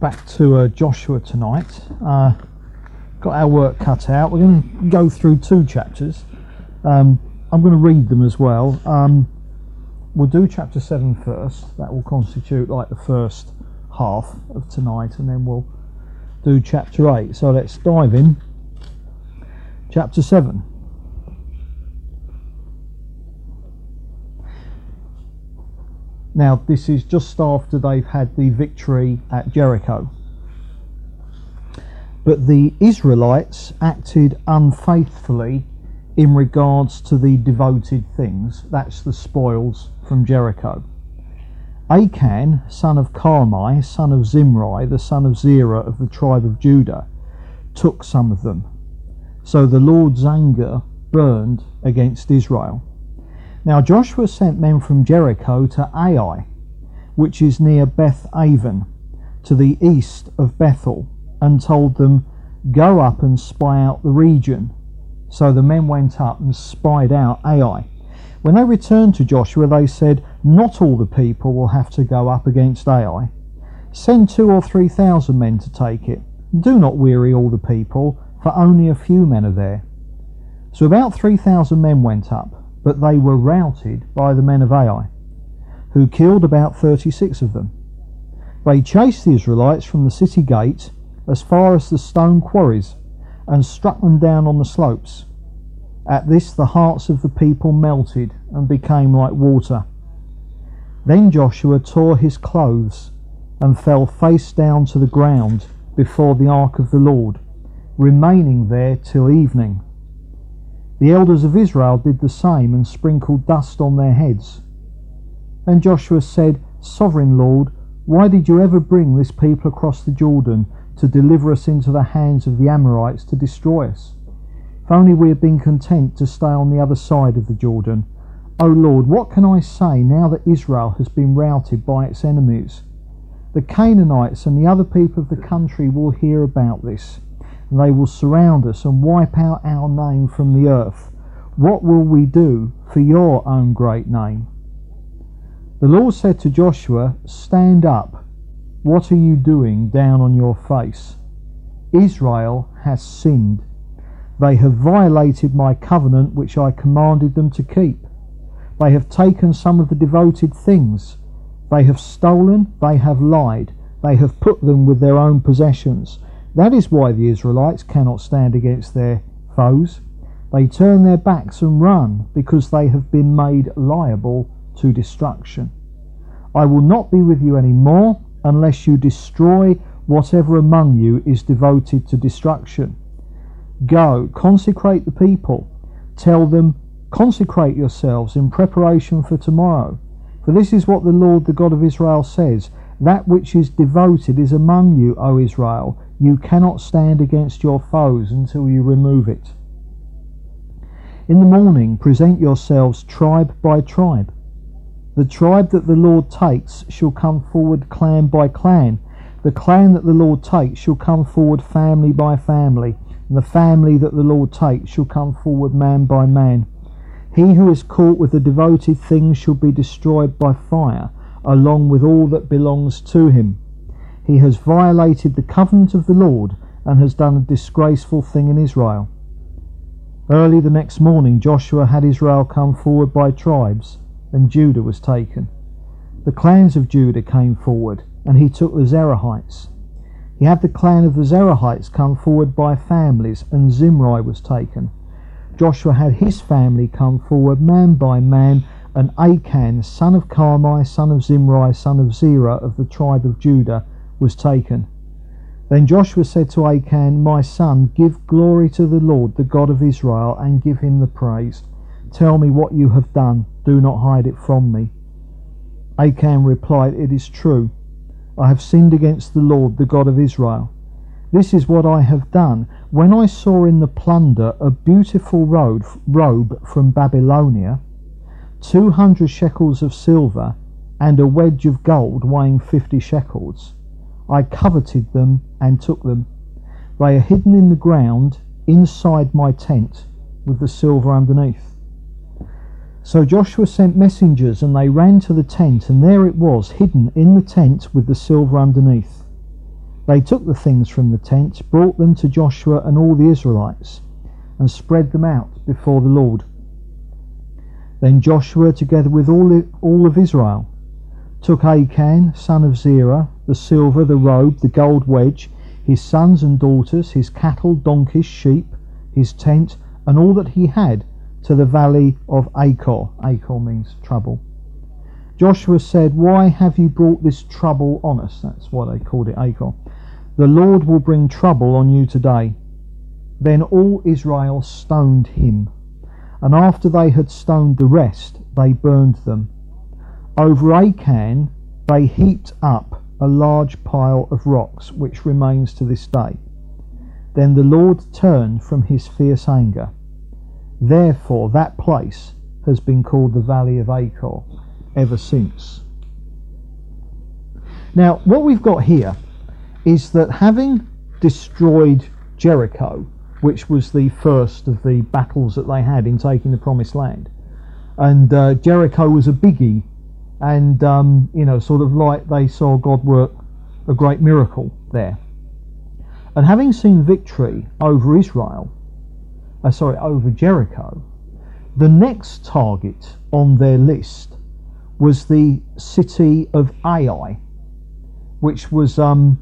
back to uh, Joshua tonight. Uh, got our work cut out. We're going to go through two chapters. Um, I'm going to read them as well. Um, we'll do chapter 7 first. That will constitute like the first half of tonight, and then we'll do chapter 8. So let's dive in. Chapter 7. Now, this is just after they've had the victory at Jericho. But the Israelites acted unfaithfully in regards to the devoted things. That's the spoils from Jericho. Achan, son of Carmi, son of Zimri, the son of Zerah of the tribe of Judah, took some of them. So the Lord's anger burned against Israel. Now Joshua sent men from Jericho to Ai, which is near Beth Aven, to the east of Bethel, and told them, Go up and spy out the region. So the men went up and spied out Ai. When they returned to Joshua, they said, Not all the people will have to go up against Ai. Send two or three thousand men to take it. Do not weary all the people, for only a few men are there. So about three thousand men went up but they were routed by the men of Ai, who killed about 36 of them. They chased the Israelites from the city gate as far as the stone quarries and struck them down on the slopes. At this, the hearts of the people melted and became like water. Then Joshua tore his clothes and fell face down to the ground before the ark of the Lord, remaining there till evening. The elders of Israel did the same and sprinkled dust on their heads. And Joshua said, Sovereign Lord, why did you ever bring this people across the Jordan to deliver us into the hands of the Amorites to destroy us? If only we had been content to stay on the other side of the Jordan. O Lord, what can I say now that Israel has been routed by its enemies? The Canaanites and the other people of the country will hear about this they will surround us and wipe out our name from the earth. What will we do for your own great name? The Lord said to Joshua, Stand up. What are you doing down on your face? Israel has sinned. They have violated my covenant which I commanded them to keep. They have taken some of the devoted things. They have stolen, they have lied, they have put them with their own possessions that is why the Israelites cannot stand against their foes. They turn their backs and run because they have been made liable to destruction. I will not be with you any more unless you destroy whatever among you is devoted to destruction. Go, consecrate the people. Tell them, consecrate yourselves in preparation for tomorrow. For this is what the Lord, the God of Israel, says That which is devoted is among you, O Israel you cannot stand against your foes until you remove it. In the morning, present yourselves tribe by tribe. The tribe that the Lord takes shall come forward clan by clan. The clan that the Lord takes shall come forward family by family. And the family that the Lord takes shall come forward man by man. He who is caught with the devoted things shall be destroyed by fire, along with all that belongs to him. He has violated the covenant of the Lord and has done a disgraceful thing in Israel. Early the next morning, Joshua had Israel come forward by tribes, and Judah was taken. The clans of Judah came forward, and he took the Zerahites. He had the clan of the Zerahites come forward by families, and Zimri was taken. Joshua had his family come forward man by man, and Achan, son of Carmi, son of Zimri, son of Zerah of the tribe of Judah, was taken. Then Joshua said to Achan, My son, give glory to the Lord, the God of Israel, and give him the praise. Tell me what you have done. Do not hide it from me. Achan replied, It is true. I have sinned against the Lord, the God of Israel. This is what I have done. When I saw in the plunder a beautiful robe, robe from Babylonia, two hundred shekels of silver, and a wedge of gold weighing fifty shekels, I coveted them and took them. They are hidden in the ground inside my tent with the silver underneath. So Joshua sent messengers, and they ran to the tent, and there it was, hidden in the tent with the silver underneath. They took the things from the tent, brought them to Joshua and all the Israelites, and spread them out before the Lord. Then Joshua, together with all, all of Israel, took Achan, son of Zerah, the silver, the robe, the gold wedge, his sons and daughters, his cattle, donkeys, sheep, his tent, and all that he had, to the valley of Achor. Achor means trouble. Joshua said, Why have you brought this trouble on us? That's why they called it Achor. The Lord will bring trouble on you today. Then all Israel stoned him, and after they had stoned the rest, they burned them. Over Achan they heaped up a large pile of rocks, which remains to this day. Then the Lord turned from his fierce anger. Therefore, that place has been called the Valley of Achor ever since. Now, what we've got here is that having destroyed Jericho, which was the first of the battles that they had in taking the promised land, and uh, Jericho was a biggie, and um, you know, sort of like they saw God work a great miracle there. And having seen victory over Israel, uh, sorry, over Jericho, the next target on their list was the city of Ai, which was um,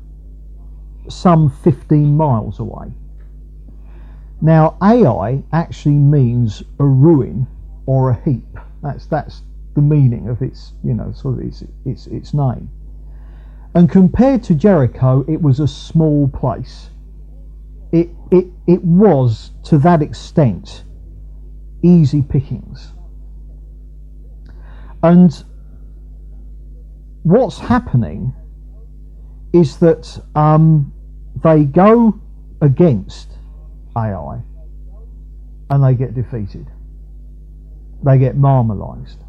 some 15 miles away. Now, Ai actually means a ruin or a heap. That's that's the meaning of its, you know, sort of its its its name. And compared to Jericho, it was a small place. It it it was to that extent easy pickings. And what's happening is that um, they go against Ai and they get defeated. They get marmalised.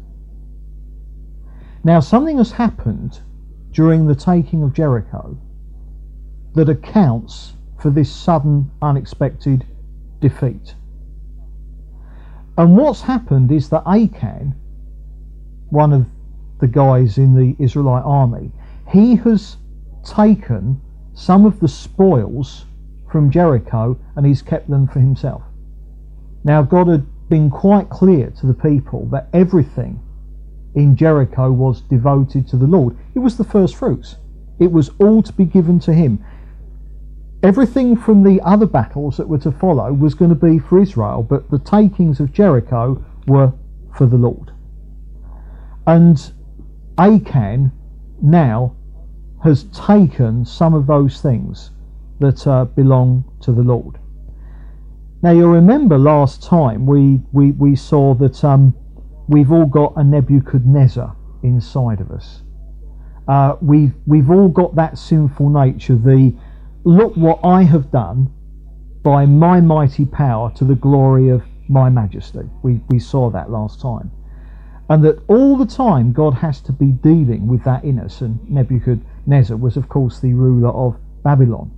Now, something has happened during the taking of Jericho that accounts for this sudden, unexpected defeat. And what's happened is that Achan, one of the guys in the Israelite army, he has taken some of the spoils from Jericho and he's kept them for himself. Now, God had been quite clear to the people that everything in Jericho was devoted to the Lord. It was the first fruits, it was all to be given to him. Everything from the other battles that were to follow was going to be for Israel, but the takings of Jericho were for the Lord. And Achan now has taken some of those things that uh, belong to the Lord. Now you'll remember last time we, we, we saw that um, we've all got a Nebuchadnezzar inside of us. Uh, we've, we've all got that sinful nature, the look what I have done by my mighty power to the glory of my majesty. We, we saw that last time. And that all the time God has to be dealing with that in us. And Nebuchadnezzar was, of course, the ruler of Babylon.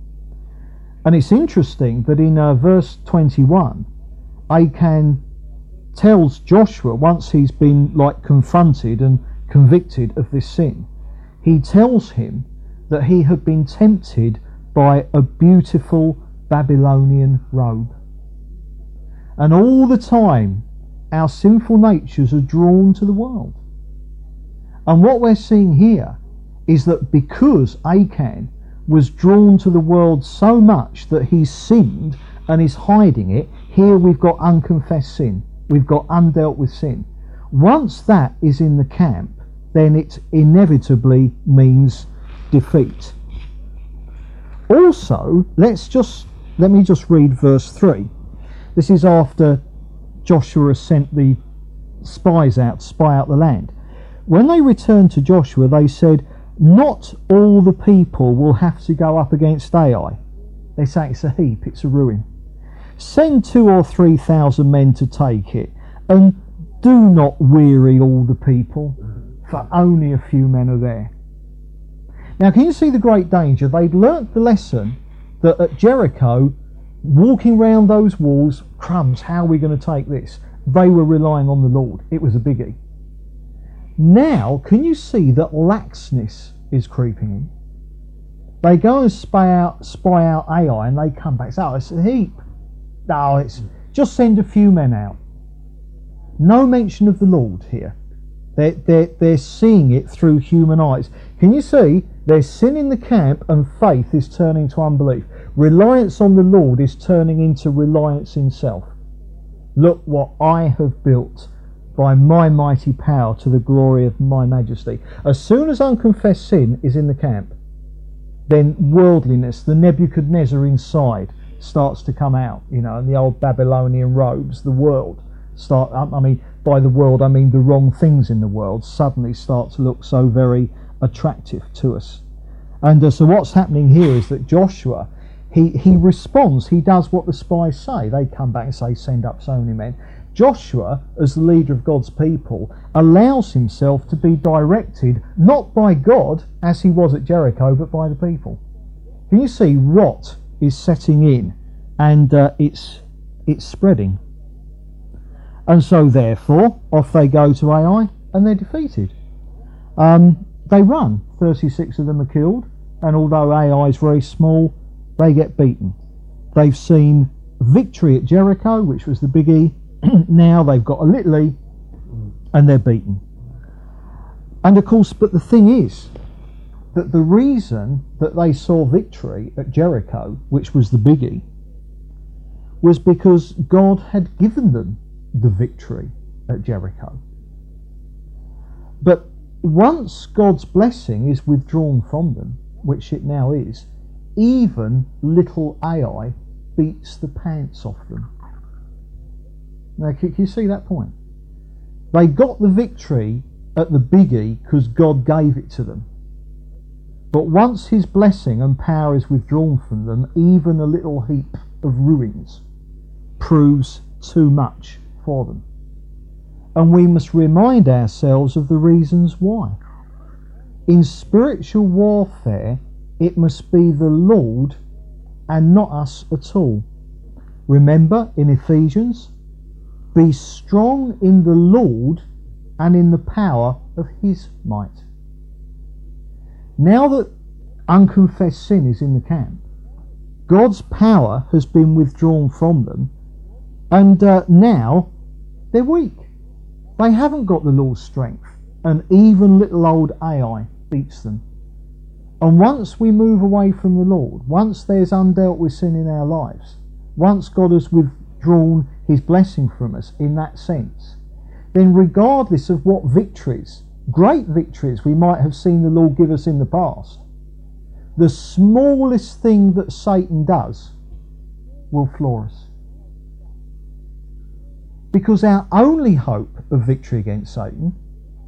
And it's interesting that in uh, verse 21, Achan tells Joshua, once he's been like confronted and convicted of this sin, he tells him that he had been tempted by a beautiful Babylonian robe. And all the time, our sinful natures are drawn to the world. And what we're seeing here is that because Achan was drawn to the world so much that he sinned and is hiding it, here we've got unconfessed sin. We've got undealt with sin. Once that is in the camp, then it inevitably means defeat. Also, let's just let me just read verse 3. This is after Joshua sent the spies out to spy out the land. When they returned to Joshua, they said, Not all the people will have to go up against Ai. They say it's a heap, it's a ruin. Send two or three thousand men to take it, and do not weary all the people, for only a few men are there. Now, can you see the great danger? They'd learnt the lesson that at Jericho, walking round those walls, crumbs, how are we going to take this? They were relying on the Lord. It was a biggie. Now, can you see that laxness is creeping in? They go and spy out, spy out Ai, and they come back. So oh, it's a heap. No, it's just send a few men out. No mention of the Lord here. They're, they're, they're seeing it through human eyes. Can you see? There's sin in the camp, and faith is turning to unbelief. Reliance on the Lord is turning into reliance in self. Look what I have built by my mighty power to the glory of my majesty. As soon as unconfessed sin is in the camp, then worldliness, the Nebuchadnezzar inside, starts to come out, you know, and the old Babylonian robes, the world start, I mean, by the world, I mean the wrong things in the world, suddenly start to look so very attractive to us. And uh, so what's happening here is that Joshua, he, he responds, he does what the spies say. They come back and say, send up so many men. Joshua, as the leader of God's people, allows himself to be directed not by God as he was at Jericho, but by the people. Can you see rot is setting in and uh, it's it's spreading? And so, therefore, off they go to Ai and they're defeated. Um, they run. 36 of them are killed, and although Ai is very small, they get beaten. They've seen victory at Jericho, which was the biggie. now they've got a little e, and they're beaten. And of course, but the thing is that the reason that they saw victory at Jericho, which was the biggie, was because God had given them the victory at Jericho. But once God's blessing is withdrawn from them, which it now is, even little Ai beats the pants off them. Now, can you see that point? They got the victory at the biggie because God gave it to them. But once his blessing and power is withdrawn from them, even a little heap of ruins proves too much for them. And we must remind ourselves of the reasons why. In spiritual warfare, it must be the Lord and not us at all. Remember in Ephesians, be strong in the Lord and in the power of his might. Now that unconfessed sin is in the camp, God's power has been withdrawn from them, and uh, now they're weak. They haven't got the Lord's strength, and even little old Ai beats them. And once we move away from the Lord, once there's undealt with sin in our lives, once God has withdrawn his blessing from us in that sense, then regardless of what victories, great victories we might have seen the Lord give us in the past, the smallest thing that Satan does will floor us. Because our only hope of victory against Satan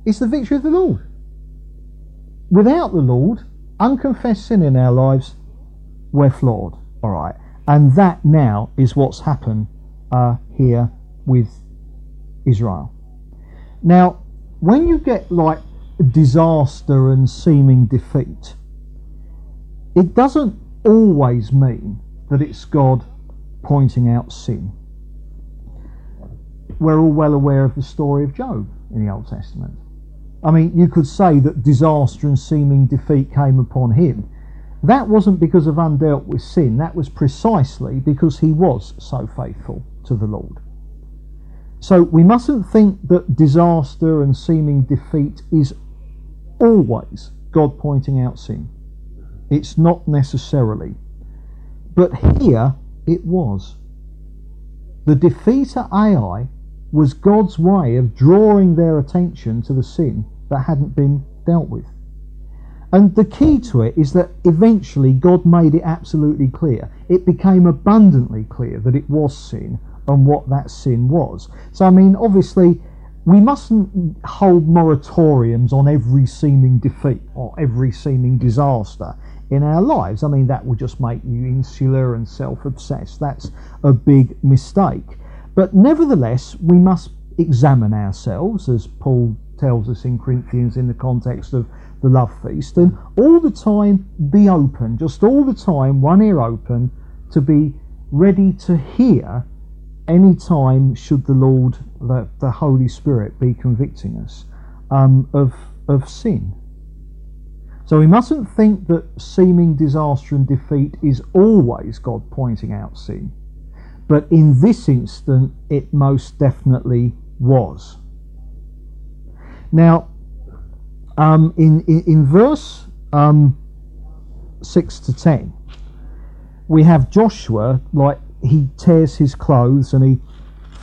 is the victory of the Lord. Without the Lord, unconfessed sin in our lives, we're flawed. All right. And that now is what's happened uh, here with Israel. Now, when you get like disaster and seeming defeat, it doesn't always mean that it's God pointing out sin we're all well aware of the story of Job in the Old Testament. I mean, you could say that disaster and seeming defeat came upon him. That wasn't because of undealt with sin, that was precisely because he was so faithful to the Lord. So we mustn't think that disaster and seeming defeat is always God pointing out sin. It's not necessarily. But here it was. The defeat at Ai was God's way of drawing their attention to the sin that hadn't been dealt with. And the key to it is that eventually God made it absolutely clear. It became abundantly clear that it was sin and what that sin was. So, I mean, obviously, we mustn't hold moratoriums on every seeming defeat or every seeming disaster in our lives. I mean, that would just make you insular and self obsessed. That's a big mistake. But nevertheless, we must examine ourselves, as Paul tells us in Corinthians in the context of the love feast, and all the time be open, just all the time, one ear open, to be ready to hear any time should the Lord, the, the Holy Spirit, be convicting us um, of, of sin. So we mustn't think that seeming disaster and defeat is always God pointing out sin. But in this instant, it most definitely was. Now, um, in, in, in, verse um, 6 to 10, we have Joshua, like he tears his clothes and he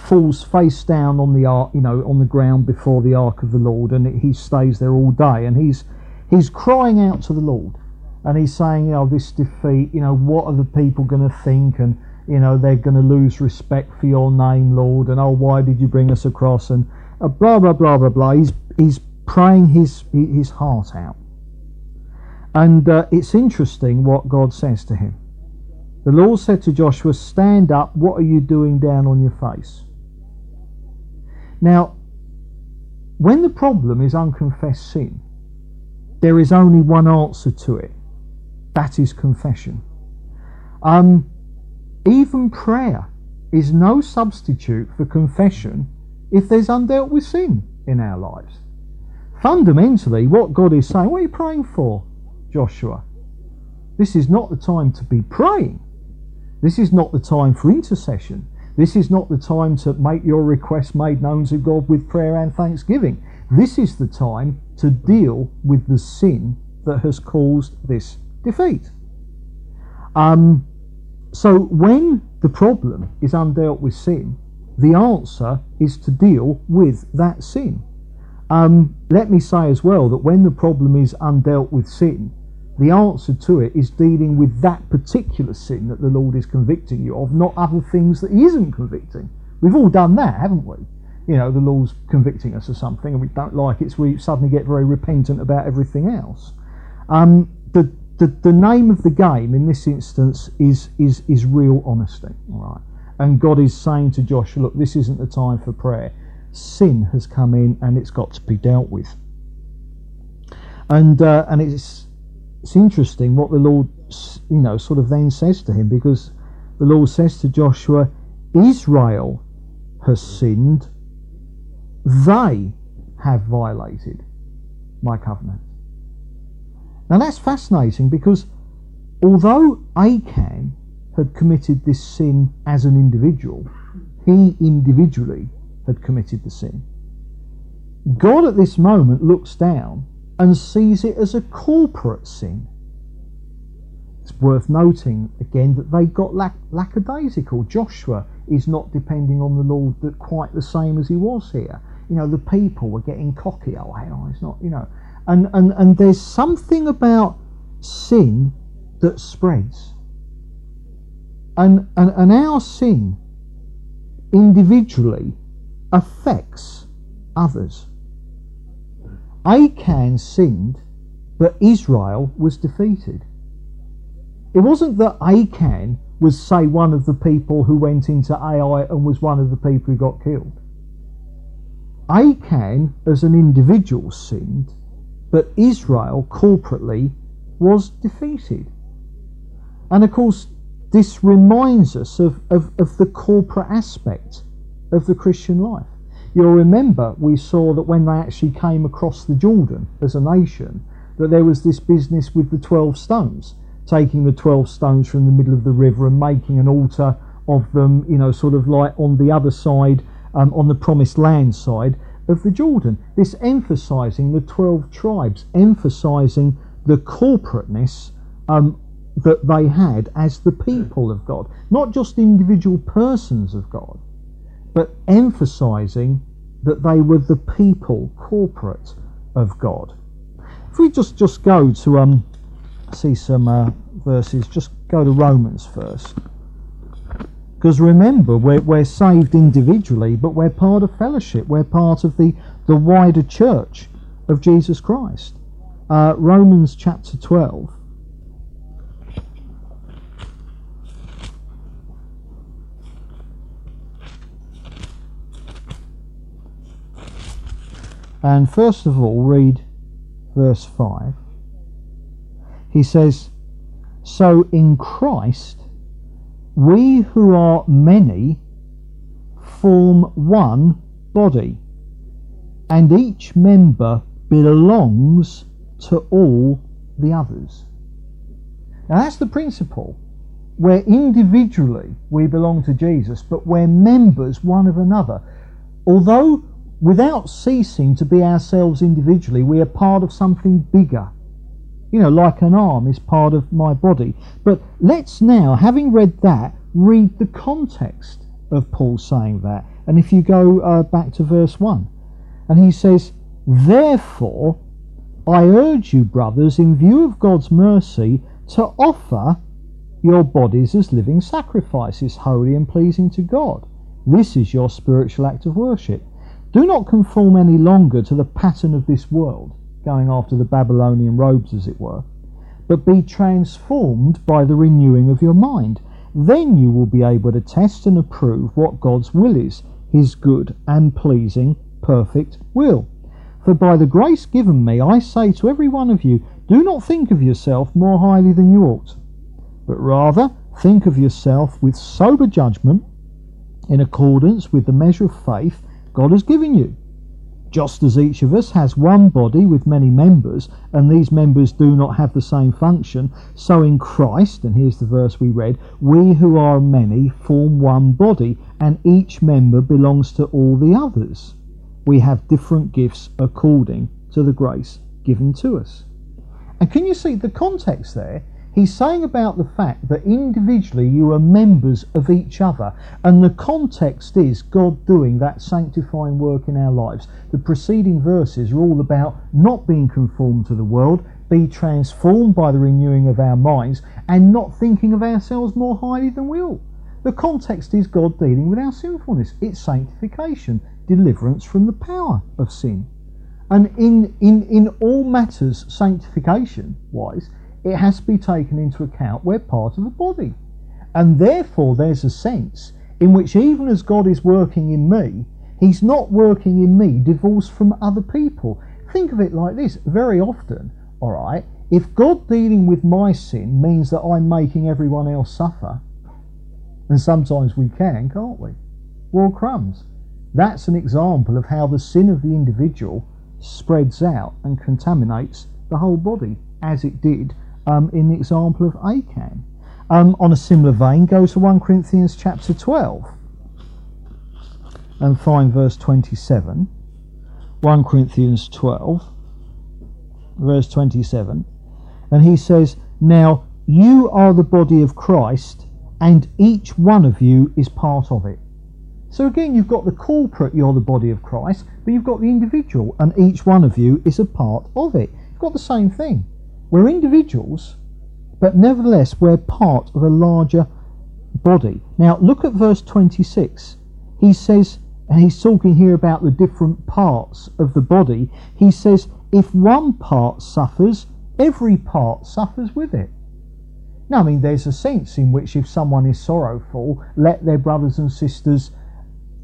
falls face down on the ark, you know, on the ground before the ark of the Lord, and he stays there all day, and he's he's crying out to the Lord, and he's saying, you know, this defeat, you know, what are the people going to think, and you know, they're going to lose respect for your name, Lord, and oh, why did you bring us across, and uh, blah blah blah blah blah. He's he's praying his his heart out, and uh, it's interesting what God says to him. The Lord said to Joshua, Stand up, what are you doing down on your face? Now, when the problem is unconfessed sin, there is only one answer to it. That is confession. Um, even prayer is no substitute for confession if there's undealt with sin in our lives. Fundamentally, what God is saying, what are you praying for, Joshua? This is not the time to be praying. This is not the time for intercession. This is not the time to make your requests made known to God with prayer and thanksgiving. This is the time to deal with the sin that has caused this defeat. Um, so when the problem is undealt with sin, the answer is to deal with that sin. Um, let me say as well that when the problem is undealt with sin, the answer to it is dealing with that particular sin that the Lord is convicting you of, not other things that He isn't convicting. We've all done that, haven't we? You know, the Lord's convicting us of something and we don't like it, so we suddenly get very repentant about everything else. Um, the, the, the name of the game in this instance is, is, is real honesty, right? And God is saying to Joshua, look, this isn't the time for prayer. Sin has come in and it's got to be dealt with. And, uh, and it's it's interesting what the Lord, you know, sort of then says to him because the Lord says to Joshua, Israel has sinned, they have violated my covenant. Now that's fascinating because although Achan had committed this sin as an individual, he individually had committed the sin. God at this moment looks down and sees it as a corporate sin. It's worth noting again that they got lack- lackadaisical. Joshua is not depending on the Lord that quite the same as he was here. You know, the people were getting cocky. Oh, hang on, it's not, you know. And, and, and there's something about sin that spreads. And, and, and our sin individually affects others. Achan sinned, but Israel was defeated. It wasn't that Achan was, say, one of the people who went into Ai and was one of the people who got killed. Achan, as an individual, sinned, but Israel corporately was defeated. And of course, this reminds us of, of, of the corporate aspect of the Christian life. You'll remember we saw that when they actually came across the Jordan as a nation, that there was this business with the 12 stones, taking the 12 stones from the middle of the river and making an altar of them, you know, sort of like on the other side, um, on the promised land side of the Jordan. This emphasizing the 12 tribes, emphasizing the corporateness um, that they had as the people of God, not just individual persons of God but emphasizing that they were the people, corporate of God. If we just, just go to um, see some uh, verses, just go to Romans first. Because remember, we're, we're saved individually, but we're part of fellowship. We're part of the, the wider church of Jesus Christ. Uh, Romans chapter 12 And first of all, read verse 5. He says, So in Christ, we who are many form one body, and each member belongs to all the others. Now that's the principle where individually we belong to Jesus, but we're members one of another. Although without ceasing to be ourselves individually, we are part of something bigger. You know, like an arm is part of my body. But let's now, having read that, read the context of Paul saying that. And if you go uh, back to verse 1, and he says, Therefore, I urge you, brothers, in view of God's mercy, to offer your bodies as living sacrifices, holy and pleasing to God. This is your spiritual act of worship. Do not conform any longer to the pattern of this world, going after the Babylonian robes, as it were, but be transformed by the renewing of your mind. Then you will be able to test and approve what God's will is, his good and pleasing, perfect will. For by the grace given me, I say to every one of you, do not think of yourself more highly than you ought, but rather think of yourself with sober judgment in accordance with the measure of faith God has given you. Just as each of us has one body with many members, and these members do not have the same function, so in Christ, and here's the verse we read, we who are many form one body, and each member belongs to all the others we have different gifts according to the grace given to us. And can you see the context there? He's saying about the fact that individually you are members of each other, and the context is God doing that sanctifying work in our lives. The preceding verses are all about not being conformed to the world, be transformed by the renewing of our minds, and not thinking of ourselves more highly than we ought. The context is God dealing with our sinfulness, it's sanctification, deliverance from the power of sin. And in, in, in all matters, sanctification wise, it has to be taken into account we're part of a body. And therefore, there's a sense in which, even as God is working in me, He's not working in me divorced from other people. Think of it like this very often, all right, if God dealing with my sin means that I'm making everyone else suffer, and sometimes we can, can't we? Well, crumbs. That's an example of how the sin of the individual spreads out and contaminates the whole body, as it did um, in the example of Achan. Um, on a similar vein, go to 1 Corinthians chapter 12 and find verse 27. 1 Corinthians 12, verse 27. And he says, Now you are the body of Christ, and each one of you is part of it. So again, you've got the corporate, you're the body of Christ, but you've got the individual, and each one of you is a part of it. You've got the same thing. We're individuals, but nevertheless, we're part of a larger body. Now, look at verse 26. He says, and he's talking here about the different parts of the body. He says, if one part suffers, every part suffers with it. Now, I mean, there's a sense in which if someone is sorrowful, let their brothers and sisters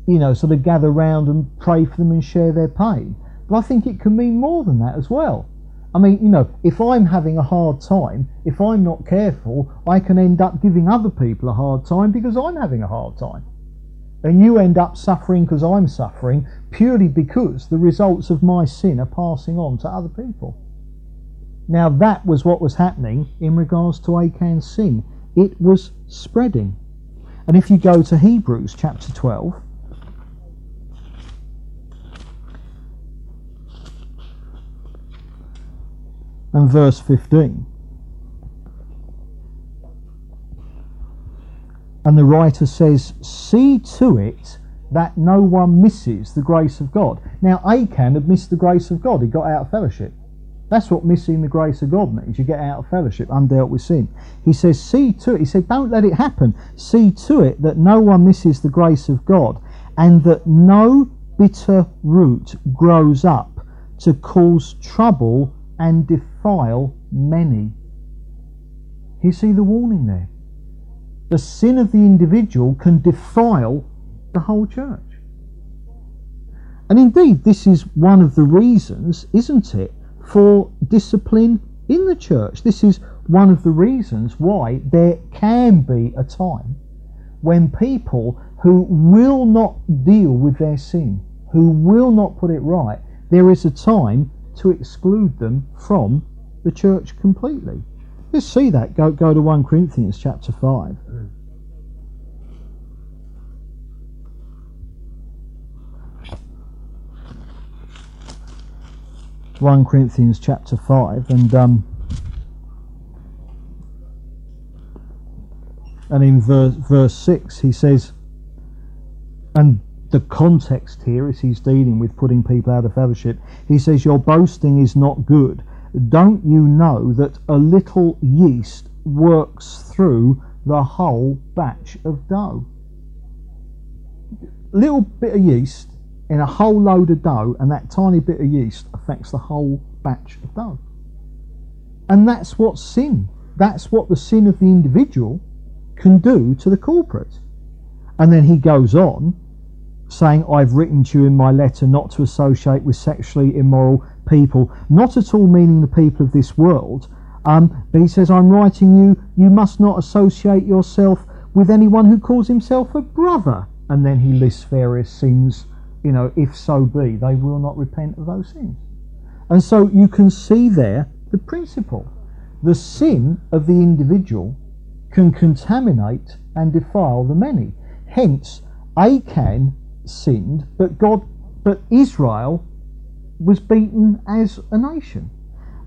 you know, sort of gather round and pray for them and share their pain. But I think it can mean more than that as well. I mean, you know, if I'm having a hard time, if I'm not careful, I can end up giving other people a hard time because I'm having a hard time. And you end up suffering because I'm suffering purely because the results of my sin are passing on to other people. Now, that was what was happening in regards to Achan's sin. It was spreading. And if you go to Hebrews chapter 12, and verse 15. And the writer says, See to it that no one misses the grace of God. Now, Achan had missed the grace of God. He got out of fellowship. That's what missing the grace of God means. You get out of fellowship, undealt with sin. He says, See to it. He said, Don't let it happen. See to it that no one misses the grace of God and that no bitter root grows up to cause trouble and defile many. You see the warning there. The sin of the individual can defile the whole church. And indeed, this is one of the reasons, isn't it, for discipline in the church. This is one of the reasons why there can be a time when people who will not deal with their sin, who will not put it right, there is a time to exclude them from the church completely. Let's see that. Go go to 1 Corinthians chapter 5. 1 Corinthians chapter 5 and um, and in verse, verse 6 he says and the context here is he's dealing with putting people out of fellowship he says your boasting is not good don't you know that a little yeast works through the whole batch of dough little bit of yeast in a whole load of dough, and that tiny bit of yeast affects the whole batch of dough. And that's what sin, that's what the sin of the individual can do to the corporate. And then he goes on saying, I've written to you in my letter not to associate with sexually immoral people, not at all meaning the people of this world. Um, but he says, I'm writing you, you must not associate yourself with anyone who calls himself a brother. And then he lists various sins you know, if so be, they will not repent of those sins. And so you can see there the principle. The sin of the individual can contaminate and defile the many. Hence, Achan sinned, but God, but Israel was beaten as a nation.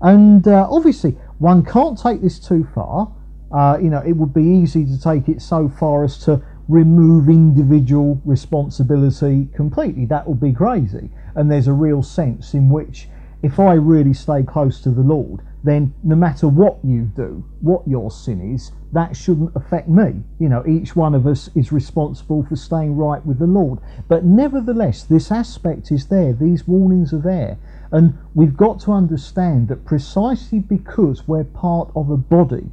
And uh, obviously, one can't take this too far. Uh, you know, it would be easy to take it so far as to remove individual responsibility completely. That would be crazy. And there's a real sense in which if I really stay close to the Lord, then no matter what you do, what your sin is, that shouldn't affect me. You know, each one of us is responsible for staying right with the Lord. But nevertheless, this aspect is there, these warnings are there. And we've got to understand that precisely because we're part of a body,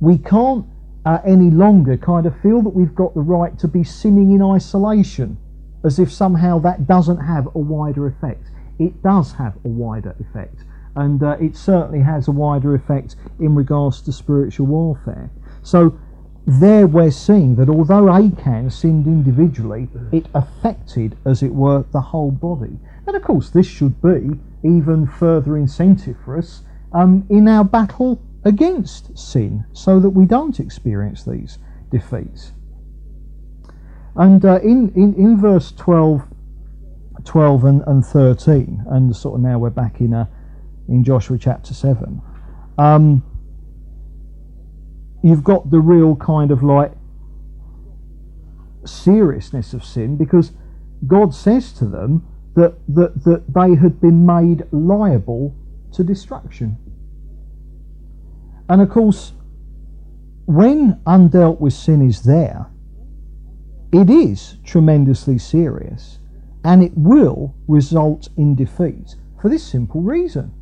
we can't uh, any longer kind of feel that we've got the right to be sinning in isolation, as if somehow that doesn't have a wider effect. It does have a wider effect, and uh, it certainly has a wider effect in regards to spiritual warfare. So there we're seeing that although Achan sinned individually, it affected, as it were, the whole body. And of course, this should be even further incentive for us um, in our battle against sin so that we don't experience these defeats. And uh, in, in, in verse 12, 12 and, and 13, and sort of now we're back in, uh, in Joshua chapter 7, um, you've got the real kind of like seriousness of sin because God says to them that, that, that they had been made liable to destruction. And of course, when undealt with sin is there, it is tremendously serious and it will result in defeat for this simple reason.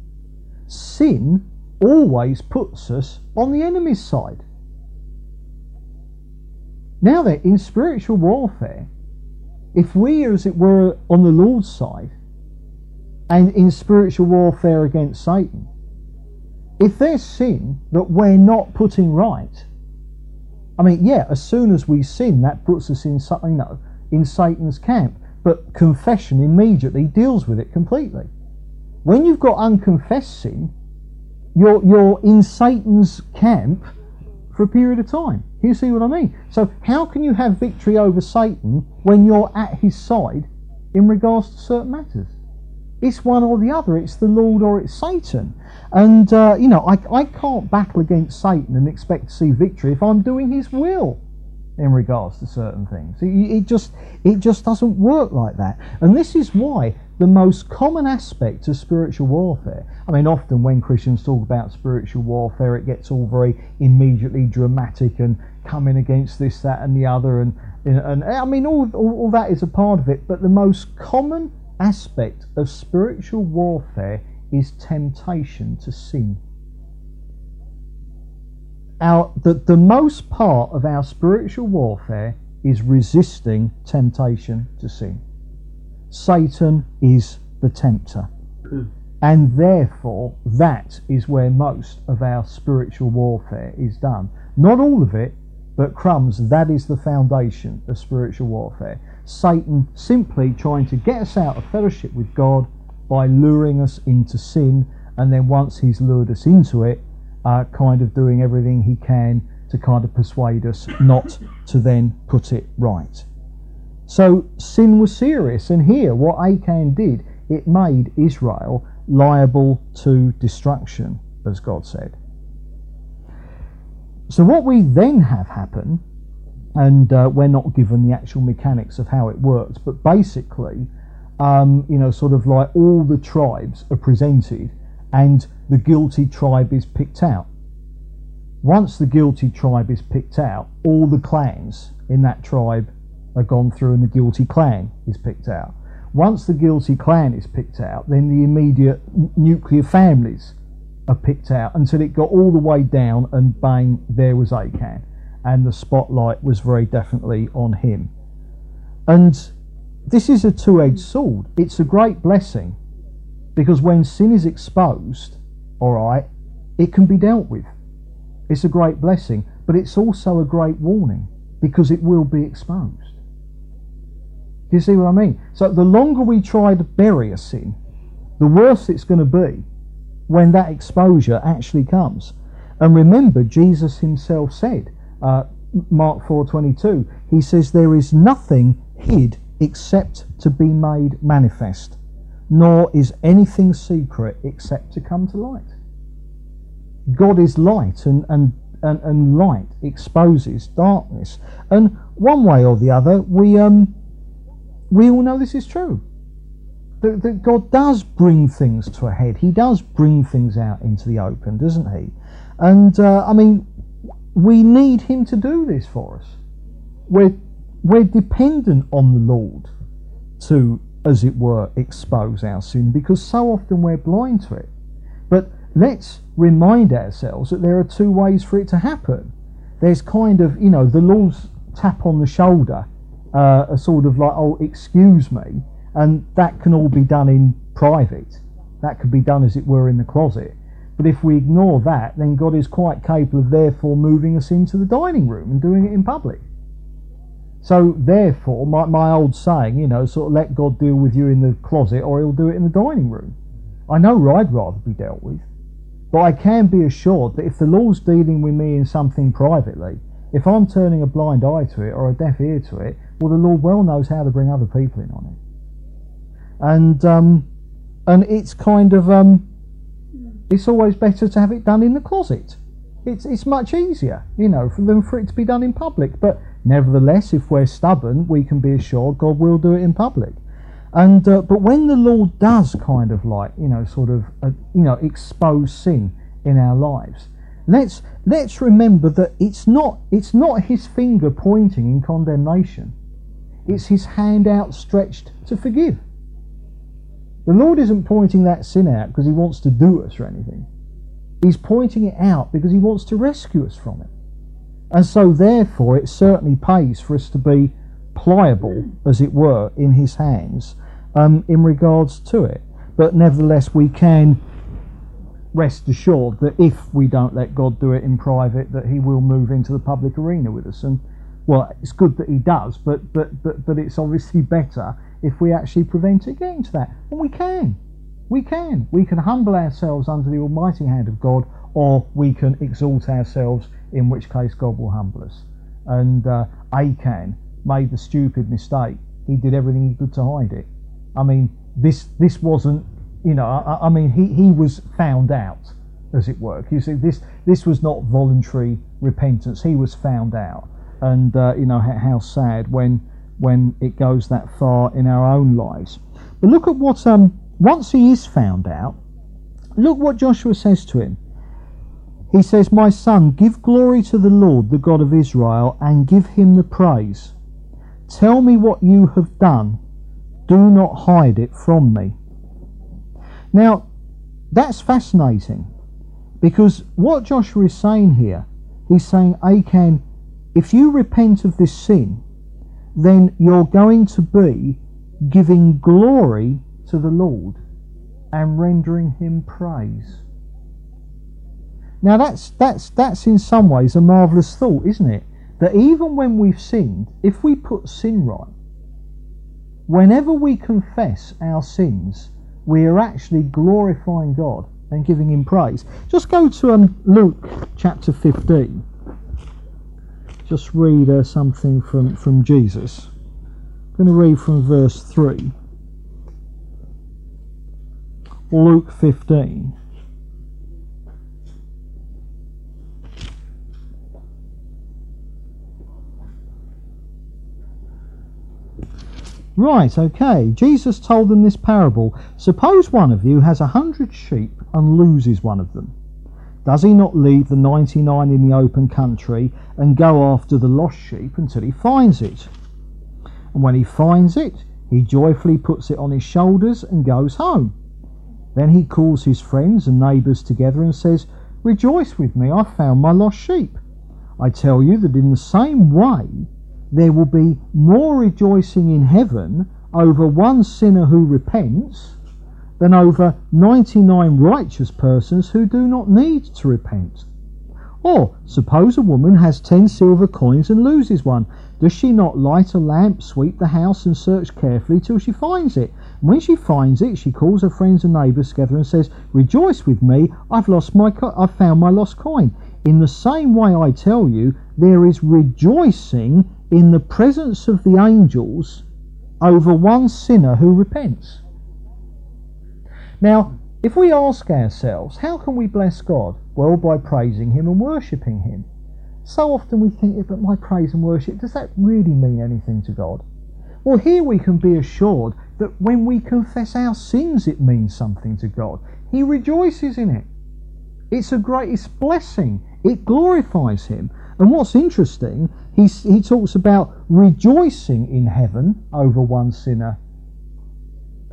Sin always puts us on the enemy's side. Now that in spiritual warfare, if we are, as it were, on the Lord's side, and in spiritual warfare against Satan, if there's sin that we're not putting right, I mean, yeah, as soon as we sin, that puts us in something, you know, in Satan's camp. But confession immediately deals with it completely. When you've got unconfessed sin, you're you're in Satan's camp for a period of time. you see what I mean? So how can you have victory over Satan when you're at his side in regards to certain matters? It's one or the other. It's the Lord or it's Satan. And, uh, you know, I, I can't battle against Satan and expect to see victory if I'm doing his will in regards to certain things. It, it, just it just doesn't work like that. And this is why the most common aspect of spiritual warfare. I mean, often when Christians talk about spiritual warfare, it gets all very immediately dramatic and coming against this, that, and the other, and and, and I mean, all, all all that is a part of it. But the most common aspect of spiritual warfare is temptation to sin. Our, the, the most part of our spiritual warfare is resisting temptation to sin. Satan is the tempter. And therefore, that is where most of our spiritual warfare is done. Not all of it, but crumbs, that is the foundation of spiritual warfare. Satan simply trying to get us out of fellowship with God by luring us into sin and then once he's lured us into it, uh, kind of doing everything he can to kind of persuade us not to then put it right. So sin was serious, and here what Achan did, it made Israel liable to destruction, as God said. So what we then have happen, and uh, we're not given the actual mechanics of how it works, but basically, um, you know, sort of like all the tribes are presented, and the guilty tribe is picked out. Once the guilty tribe is picked out, all the clans in that tribe are gone through, and the guilty clan is picked out. Once the guilty clan is picked out, then the immediate nuclear families are picked out until it got all the way down and bang, there was Achan. And the spotlight was very definitely on him. And this is a two edged sword. It's a great blessing because when sin is exposed, all right, it can be dealt with. It's a great blessing, but it's also a great warning because it will be exposed. Do you see what I mean? So the longer we try to bury a sin, the worse it's going to be when that exposure actually comes. And remember, Jesus himself said, uh, Mark 4:22, he says, "There is nothing hid except to be made manifest, nor is anything secret except to come to light." God is light, and and and, and light exposes darkness. And one way or the other, we um we all know this is true that, that God does bring things to a head. He does bring things out into the open, doesn't He? And uh, I mean, we need Him to do this for us. We're we're dependent on the Lord to, as it were, expose our sin because so often we're blind to it. But let's remind ourselves that there are two ways for it to happen. There's kind of, you know, the Lord's tap on the shoulder, uh, a sort of like, oh, excuse me, and that can all be done in private. That could be done, as it were, in the closet. But if we ignore that, then God is quite capable of therefore moving us into the dining room and doing it in public. So, therefore, my, my old saying, you know, sort of let God deal with you in the closet or he'll do it in the dining room. I know I'd rather be dealt with. But I can be assured that if the Lord's dealing with me in something privately, if I'm turning a blind eye to it or a deaf ear to it, well, the Lord well knows how to bring other people in on it and um, and it's kind of um, it's always better to have it done in the closet. It's it's much easier, you know, for than for it to be done in public. But nevertheless, if we're stubborn, we can be assured God will do it in public. And uh, but when the Lord does kind of like you know sort of uh, you know expose sin in our lives, let's let's remember that it's not it's not His finger pointing in condemnation. It's His hand outstretched to forgive. The Lord isn't pointing that sin out because he wants to do us or anything. He's pointing it out because he wants to rescue us from it. And so, therefore, it certainly pays for us to be pliable, as it were, in his hands um, in regards to it. But nevertheless, we can rest assured that if we don't let God do it in private, that he will move into the public arena with us. And well, it's good that he does, but but but but it's obviously better if we actually prevent it getting to that. And we can. We can. We can humble ourselves under the almighty hand of God, or we can exalt ourselves, in which case God will humble us. And uh, Achan made the stupid mistake. He did everything he could to hide it. I mean, this this wasn't, you know, I, I mean, he, he was found out, as it were. You see, this this was not voluntary repentance. He was found out, and uh, you know how, how sad when when it goes that far in our own lives. But look at what um once he is found out, look what Joshua says to him. He says, My son, give glory to the Lord, the God of Israel, and give him the praise. Tell me what you have done. Do not hide it from me. Now, that's fascinating because what Joshua is saying here, he's saying, Achan, if you repent of this sin, then you're going to be giving glory to the Lord and rendering him praise. Now that's that's that's in some ways a marvelous thought, isn't it? That even when we've sinned, if we put sin right, whenever we confess our sins, we are actually glorifying God and giving him praise. Just go to um, Luke chapter 15. Just read uh, something from, from Jesus. I'm going to read from verse 3. Luke 15. Right, okay. Jesus told them this parable. Suppose one of you has a hundred sheep and loses one of them. Does he not leave the 99 in the open country and go after the lost sheep until he finds it? And when he finds it, he joyfully puts it on his shoulders and goes home. Then he calls his friends and neighbours together and says, Rejoice with me, I've found my lost sheep. I tell you that in the same way, there will be more rejoicing in heaven over one sinner who repents than over 99 righteous persons who do not need to repent. Or suppose a woman has 10 silver coins and loses one. Does she not light a lamp, sweep the house, and search carefully till she finds it? And when she finds it, she calls her friends and neighbours together and says, "Rejoice with me! I've lost my, co- I've found my lost coin." In the same way, I tell you, there is rejoicing in the presence of the angels over one sinner who repents. Now, if we ask ourselves, how can we bless God? Well, by praising Him and worshipping Him. So often we think, but my praise and worship, does that really mean anything to God? Well, here we can be assured that when we confess our sins, it means something to God. He rejoices in it. It's a greatest blessing. It glorifies Him. And what's interesting, he, he talks about rejoicing in heaven over one sinner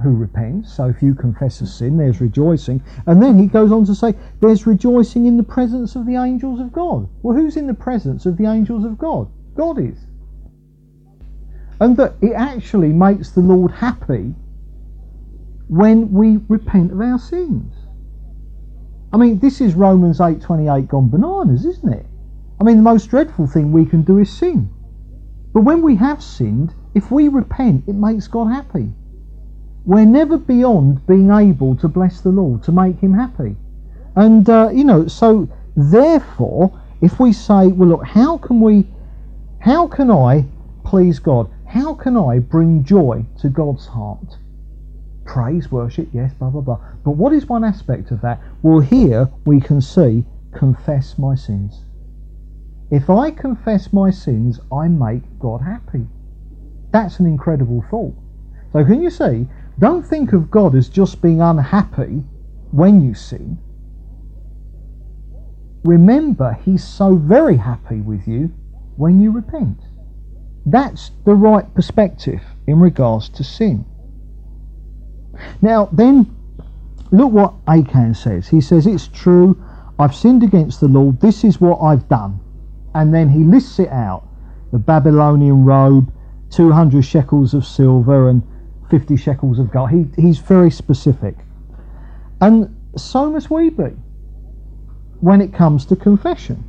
who repents. So if you confess a sin, there's rejoicing. And then he goes on to say, there's rejoicing in the presence of the angels of God. Well, who's in the presence of the angels of God? God is. And that it actually makes the Lord happy when we repent of our sins. I mean, this is Romans 8:28 gone bananas, isn't it? I mean, the most dreadful thing we can do is sin. But when we have sinned, if we repent, it makes God happy. We're never beyond being able to bless the Lord, to make Him happy. And, uh, you know, so therefore, if we say, well, look, how can we, how can I please God? How can I bring joy to God's heart? Praise, worship, yes, blah, blah, blah. But what is one aspect of that? Well, here we can see confess my sins. If I confess my sins, I make God happy. That's an incredible thought. So, can you see? Don't think of God as just being unhappy when you sin. Remember, He's so very happy with you when you repent. That's the right perspective in regards to sin. Now, then, look what Achan says. He says, It's true, I've sinned against the Lord, this is what I've done and then he lists it out the Babylonian robe, 200 shekels of silver, and 50 shekels of gold. He, he's very specific. And so must we be when it comes to confession.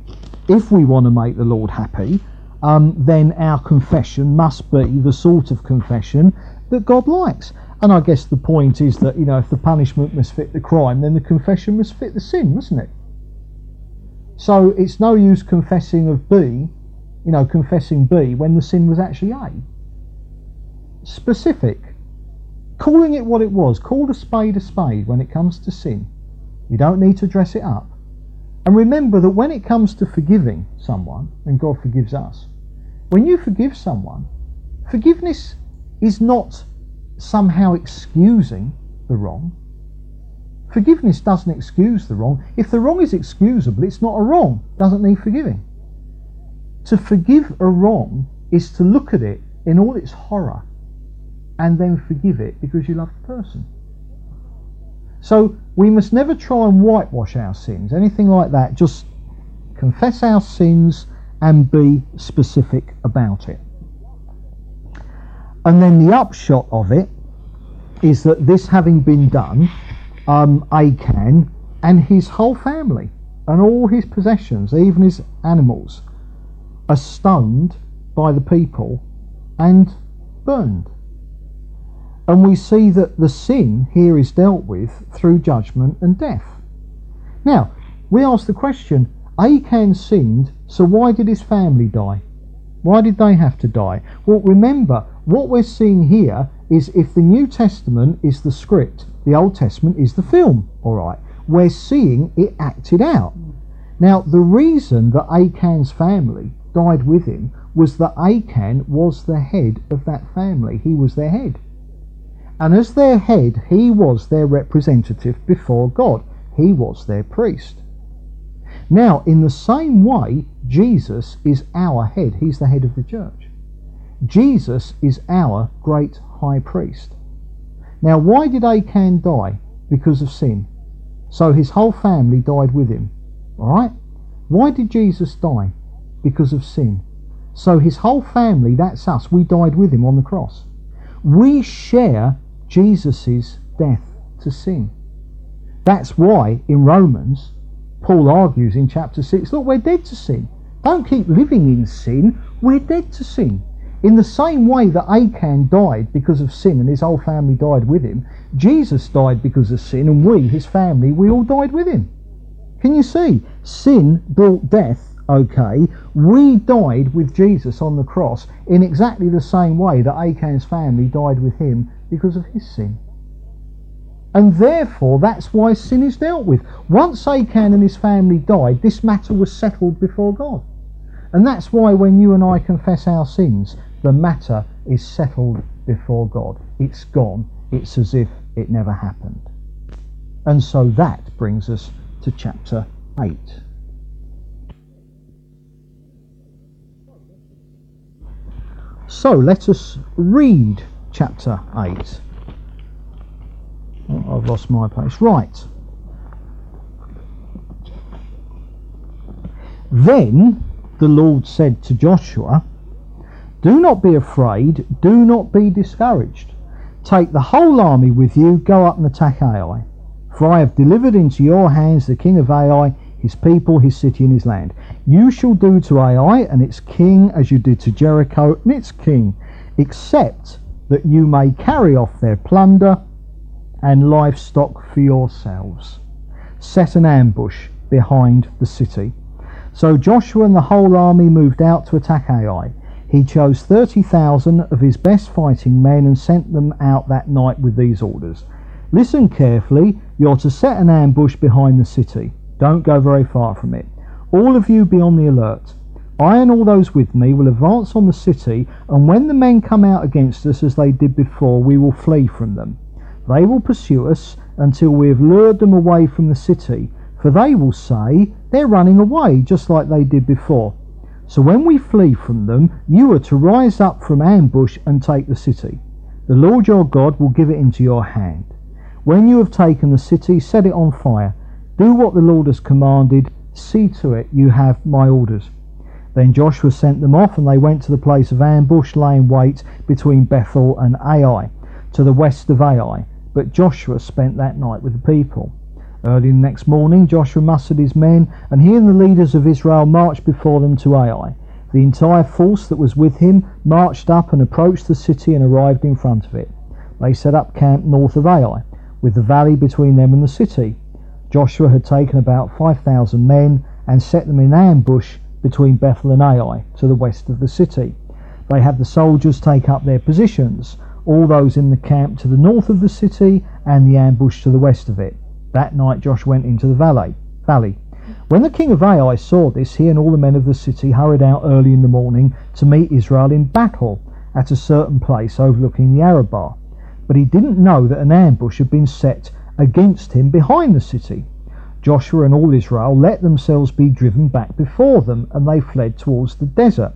If we want to make the Lord happy, um, then our confession must be the sort of confession that God likes. And I guess the point is that, you know, if the punishment must fit the crime, then the confession must fit the sin, mustn't it? So it's no use confessing of B, you know, confessing B when the sin was actually A. Specific. Calling it what it was. Call a spade a spade when it comes to sin. You don't need to dress it up. And remember that when it comes to forgiving someone, and God forgives us, when you forgive someone, forgiveness is not somehow excusing the wrong. Forgiveness doesn't excuse the wrong. If the wrong is excusable, it's not a wrong, doesn't need forgiving. To forgive a wrong is to look at it in all its horror and then forgive it because you love the person. So we must never try and whitewash our sins, anything like that. Just confess our sins and be specific about it. And then the upshot of it is that this having been done, um, Achan and his whole family and all his possessions, even his animals, are stunned by the people and burned. And we see that the sin here is dealt with through judgment and death. Now, we ask the question Achan sinned, so why did his family die? Why did they have to die? Well, remember, what we're seeing here is if the New Testament is the script, the Old Testament is the film, all right? We're seeing it acted out. Now, the reason that Achan's family died with him was that Achan was the head of that family. He was their head. And as their head, he was their representative before God. He was their priest. Now, in the same way, Jesus is our head. He's the head of the church. Jesus is our great high priest. Now, why did Achan die? Because of sin. So his whole family died with him. All right? Why did Jesus die? Because of sin. So his whole family, that's us, we died with him on the cross. We share Jesus' death to sin. That's why in Romans Paul argues in chapter 6 look, we're dead to sin. Don't keep living in sin. We're dead to sin. In the same way that Achan died because of sin and his whole family died with him, Jesus died because of sin and we, his family, we all died with him. Can you see? Sin brought death, okay. We died with Jesus on the cross in exactly the same way that Achan's family died with him because of his sin. And therefore, that's why sin is dealt with. Once Achan and his family died, this matter was settled before God. And that's why when you and I confess our sins, the matter is settled before God. It's gone. It's as if it never happened. And so that brings us to chapter 8. So let us read chapter 8. Oh, I've lost my place. Right. Then the Lord said to Joshua, Do not be afraid, do not be discouraged. Take the whole army with you, go up and attack Ai. For I have delivered into your hands the king of Ai, his people, his city, and his land. You shall do to Ai and its king as you did to Jericho and its king, except that you may carry off their plunder and livestock for yourselves. Set an ambush behind the city. So Joshua and the whole army moved out to attack Ai. He chose 30,000 of his best fighting men and sent them out that night with these orders. Listen carefully, you're to set an ambush behind the city. Don't go very far from it. All of you be on the alert. I and all those with me will advance on the city, and when the men come out against us as they did before, we will flee from them. They will pursue us until we have lured them away from the city, for they will say, They're running away, just like they did before. So when we flee from them, you are to rise up from ambush and take the city. The Lord your God will give it into your hand. When you have taken the city, set it on fire. Do what the Lord has commanded. See to it you have my orders. Then Joshua sent them off, and they went to the place of ambush, laying wait between Bethel and Ai, to the west of Ai. But Joshua spent that night with the people. Early the next morning, Joshua mustered his men, and he and the leaders of Israel marched before them to Ai. The entire force that was with him marched up and approached the city and arrived in front of it. They set up camp north of Ai, with the valley between them and the city. Joshua had taken about 5,000 men and set them in ambush between Bethel and Ai, to the west of the city. They had the soldiers take up their positions all those in the camp to the north of the city and the ambush to the west of it. That night Josh went into the valley. valley. When the king of Ai saw this, he and all the men of the city hurried out early in the morning to meet Israel in battle at a certain place overlooking the Arabah. But he didn't know that an ambush had been set against him behind the city. Joshua and all Israel let themselves be driven back before them, and they fled towards the desert.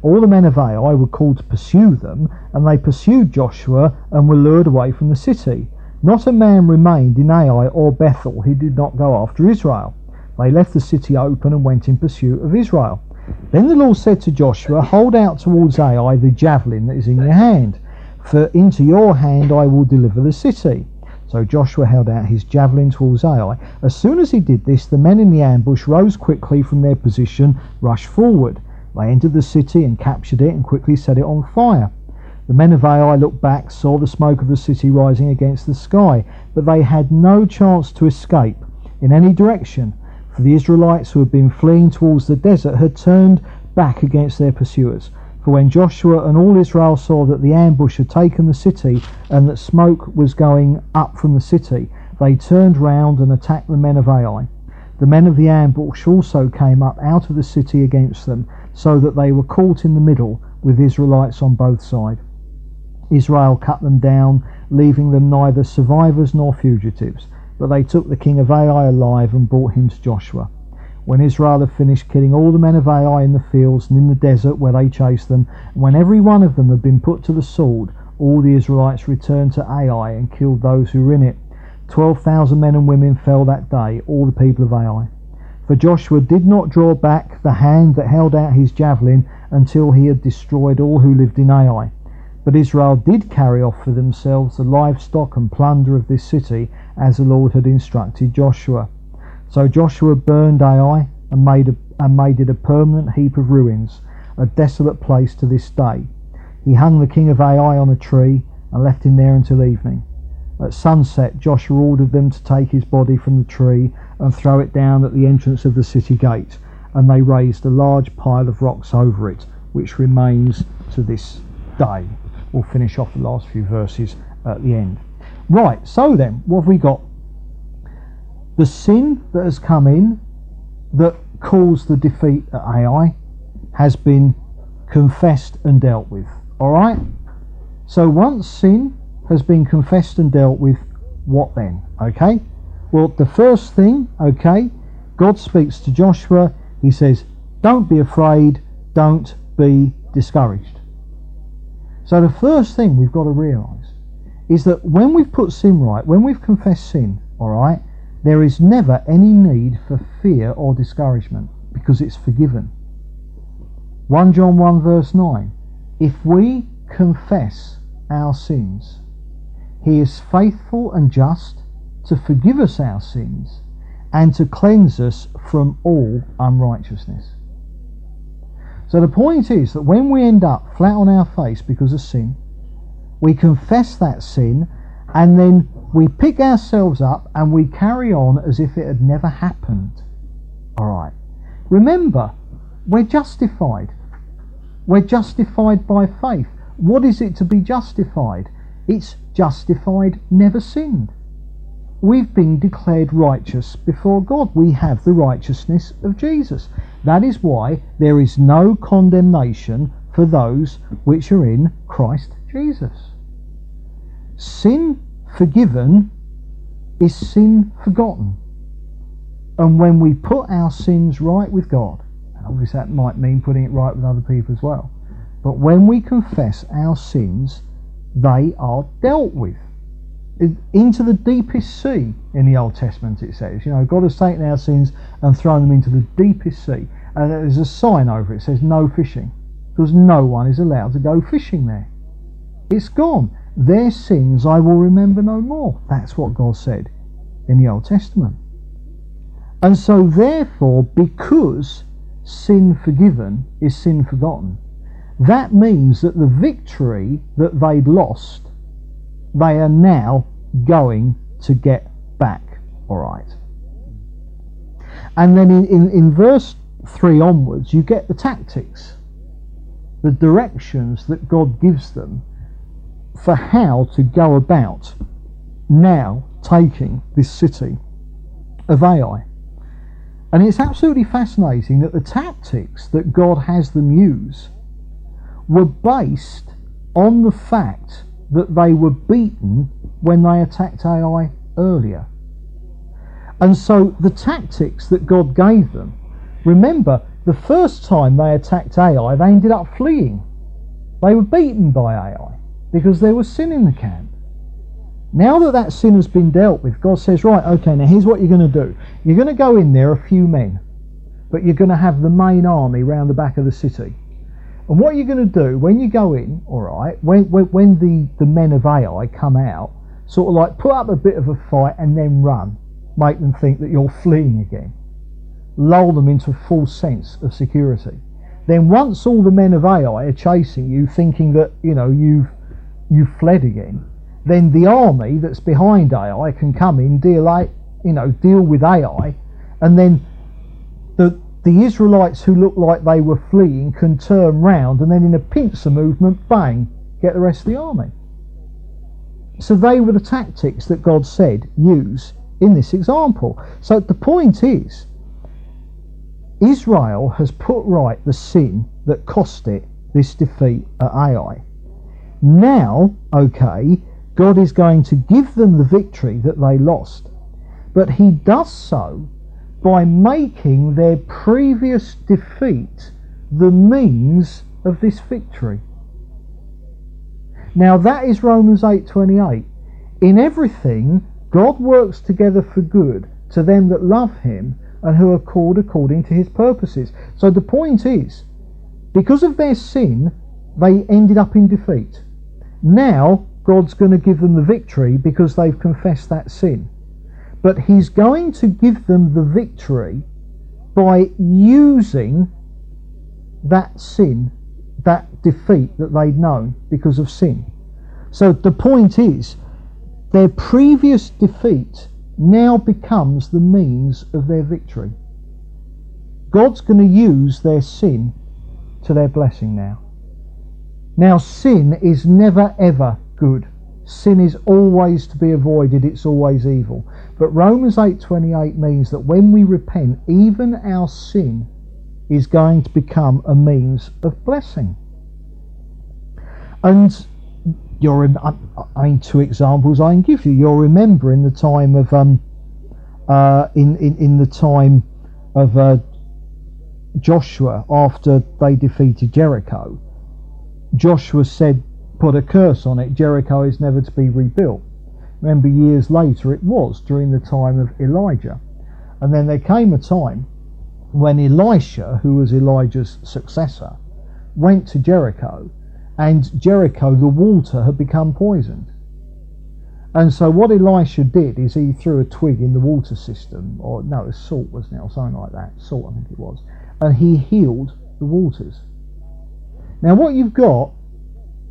All the men of Ai were called to pursue them, and they pursued Joshua and were lured away from the city. Not a man remained in Ai or Bethel who did not go after Israel. They left the city open and went in pursuit of Israel. Then the Lord said to Joshua, Hold out towards Ai the javelin that is in your hand, for into your hand I will deliver the city. So Joshua held out his javelin towards Ai. As soon as he did this, the men in the ambush rose quickly from their position, rushed forward. They entered the city and captured it and quickly set it on fire. The men of Ai looked back, saw the smoke of the city rising against the sky, but they had no chance to escape in any direction, for the Israelites who had been fleeing towards the desert had turned back against their pursuers. For when Joshua and all Israel saw that the ambush had taken the city and that smoke was going up from the city, they turned round and attacked the men of Ai. The men of the ambush also came up out of the city against them, so that they were caught in the middle with Israelites on both sides. Israel cut them down, leaving them neither survivors nor fugitives. But they took the king of Ai alive and brought him to Joshua. When Israel had finished killing all the men of Ai in the fields and in the desert where they chased them, and when every one of them had been put to the sword, all the Israelites returned to Ai and killed those who were in it. Twelve thousand men and women fell that day, all the people of Ai. For Joshua did not draw back the hand that held out his javelin until he had destroyed all who lived in Ai. But Israel did carry off for themselves the livestock and plunder of this city, as the Lord had instructed Joshua. So Joshua burned Ai and made, a, and made it a permanent heap of ruins, a desolate place to this day. He hung the king of Ai on a tree and left him there until evening. At sunset, Joshua ordered them to take his body from the tree and throw it down at the entrance of the city gate, and they raised a large pile of rocks over it, which remains to this day. We'll finish off the last few verses at the end. Right, so then, what have we got? The sin that has come in that caused the defeat at Ai has been confessed and dealt with. All right? So once sin has been confessed and dealt with, what then? Okay? Well, the first thing, okay, God speaks to Joshua. He says, Don't be afraid, don't be discouraged. So the first thing we've got to realize is that when we've put sin right, when we've confessed sin, all right, there is never any need for fear or discouragement because it's forgiven. 1 John 1 verse 9 If we confess our sins, he is faithful and just to forgive us our sins and to cleanse us from all unrighteousness. So the point is that when we end up flat on our face because of sin, we confess that sin and then we pick ourselves up and we carry on as if it had never happened. All right. Remember, we're justified. We're justified by faith. What is it to be justified? It's justified, never sinned. We've been declared righteous before God. We have the righteousness of Jesus. That is why there is no condemnation for those which are in Christ Jesus. Sin forgiven is sin forgotten. And when we put our sins right with God, and obviously that might mean putting it right with other people as well, but when we confess our sins, they are dealt with. Into the deepest sea in the Old Testament, it says. You know, God has taken our sins and thrown them into the deepest sea. And there's a sign over it, it says no fishing, because no one is allowed to go fishing there. It's gone. Their sins I will remember no more. That's what God said in the Old Testament. And so, therefore, because sin forgiven is sin forgotten, that means that the victory that they'd lost, they are now going to get back. All right. And then in, in, in verse 3 onwards, you get the tactics, the directions that God gives them for how to go about now taking this city of Ai. And it's absolutely fascinating that the tactics that God has them use were based on the fact that they were beaten when they attacked Ai earlier. And so the tactics that God gave them, remember, the first time they attacked Ai, they ended up fleeing. They were beaten by Ai because there was sin in the camp. Now that that sin has been dealt with, God says, right, okay, now here's what you're going to do. You're going to go in there, a few men, but you're going to have the main army round the back of the city. And what you're going to do when you go in, all right, when, when, when the, the men of Ai come out, sort of like put up a bit of a fight and then run, make them think that you're fleeing again, lull them into a false sense of security. Then once all the men of Ai are chasing you, thinking that you know you've you've fled again, then the army that's behind Ai can come in, deal you know, deal with Ai, and then the the Israelites who look like they were fleeing can turn round and then in a pincer movement, bang, get the rest of the army. So they were the tactics that God said use in this example. So the point is, Israel has put right the sin that cost it this defeat at Ai. Now, okay, God is going to give them the victory that they lost, but He does so by making their previous defeat the means of this victory. Now that is Romans 8:28. In everything God works together for good to them that love him and who are called according to his purposes. So the point is because of their sin they ended up in defeat. Now God's going to give them the victory because they've confessed that sin but he's going to give them the victory by using that sin, that defeat that they'd known because of sin. So the point is, their previous defeat now becomes the means of their victory. God's going to use their sin to their blessing now. Now, sin is never ever good. Sin is always to be avoided, it's always evil. But Romans 8:28 means that when we repent, even our sin is going to become a means of blessing. And you're, I mean, two examples I can give you. You'll remember in the time of, um, uh, in, in, in the time of uh, Joshua after they defeated Jericho, Joshua said, put a curse on it, Jericho is never to be rebuilt. Remember, years later it was during the time of Elijah. And then there came a time when Elisha, who was Elijah's successor, went to Jericho, and Jericho, the water had become poisoned. And so what Elisha did is he threw a twig in the water system, or no, it salt, wasn't or something like that, salt I think it was, and he healed the waters. Now what you've got,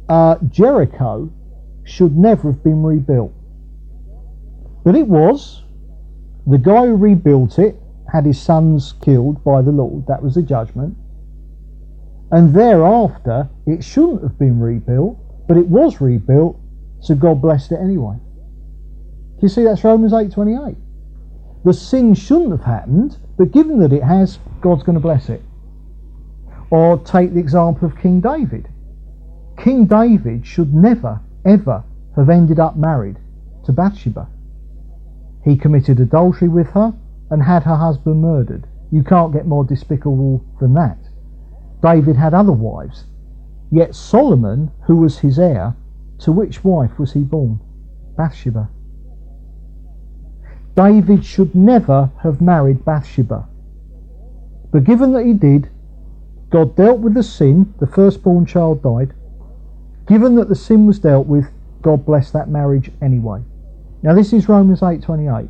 uh, Jericho should never have been rebuilt. But it was. The guy who rebuilt it had his sons killed by the Lord. That was the judgment. And thereafter, it shouldn't have been rebuilt, but it was rebuilt, so God blessed it anyway. Do you see, that's Romans 8:28. The sin shouldn't have happened, but given that it has, God's going to bless it. Or take the example of King David. King David should never, ever have ended up married to Bathsheba. He committed adultery with her and had her husband murdered. You can't get more despicable than that. David had other wives, yet Solomon, who was his heir, to which wife was he born? Bathsheba. David should never have married Bathsheba. But given that he did, God dealt with the sin, the firstborn child died. Given that the sin was dealt with, God blessed that marriage anyway. Now this is Romans 8:28.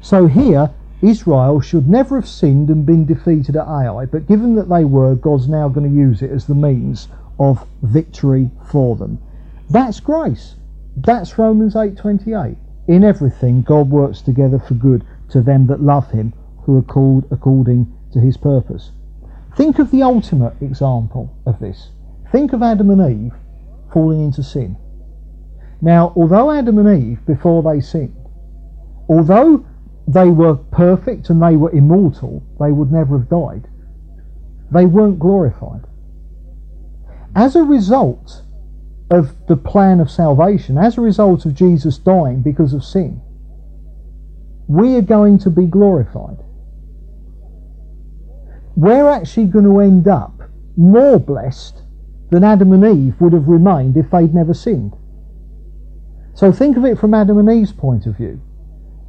So here Israel should never have sinned and been defeated at Ai, but given that they were, God's now going to use it as the means of victory for them. That's grace. That's Romans 8:28. In everything God works together for good to them that love him, who are called according to his purpose. Think of the ultimate example of this. Think of Adam and Eve falling into sin. Now, although Adam and Eve, before they sinned, although they were perfect and they were immortal, they would never have died, they weren't glorified. As a result of the plan of salvation, as a result of Jesus dying because of sin, we are going to be glorified. We're actually going to end up more blessed than Adam and Eve would have remained if they'd never sinned. So think of it from Adam and Eve's point of view.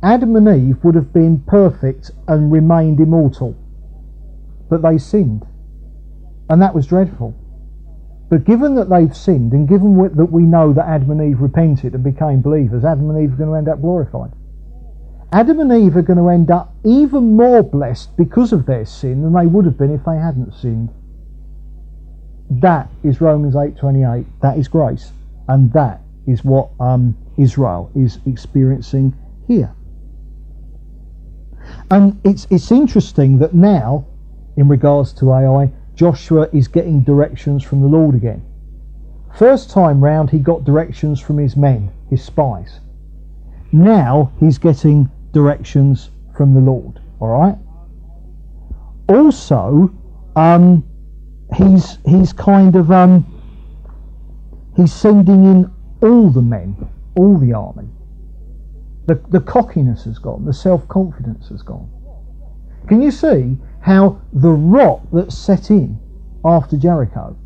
Adam and Eve would have been perfect and remained immortal, but they sinned. And that was dreadful. But given that they've sinned, and given that we know that Adam and Eve repented and became believers, Adam and Eve are going to end up glorified. Adam and Eve are going to end up even more blessed because of their sin than they would have been if they hadn't sinned. That is Romans 8:28. That is grace, and that is what um, Israel is experiencing here. And it's it's interesting that now, in regards to Ai, Joshua is getting directions from the Lord again. First time round, he got directions from his men, his spies. Now he's getting directions from the Lord. All right. Also, um, he's he's kind of um, he's sending in all the men, all the army. The, the cockiness has gone, the self confidence has gone. Can you see how the rot that set in after Jericho,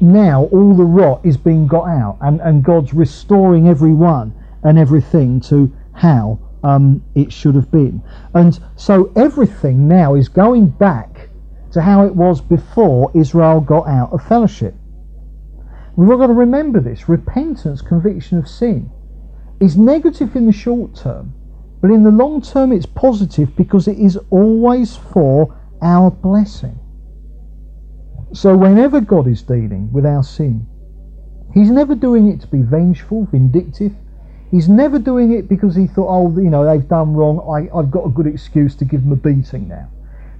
now all the rot is being got out, and, and God's restoring everyone and everything to how um, it should have been. And so everything now is going back to how it was before Israel got out of fellowship. We've all got to remember this repentance, conviction of sin, is negative in the short term, but in the long term it's positive because it is always for our blessing. So whenever God is dealing with our sin, He's never doing it to be vengeful, vindictive. He's never doing it because he thought, oh, you know, they've done wrong. I, I've got a good excuse to give them a beating now.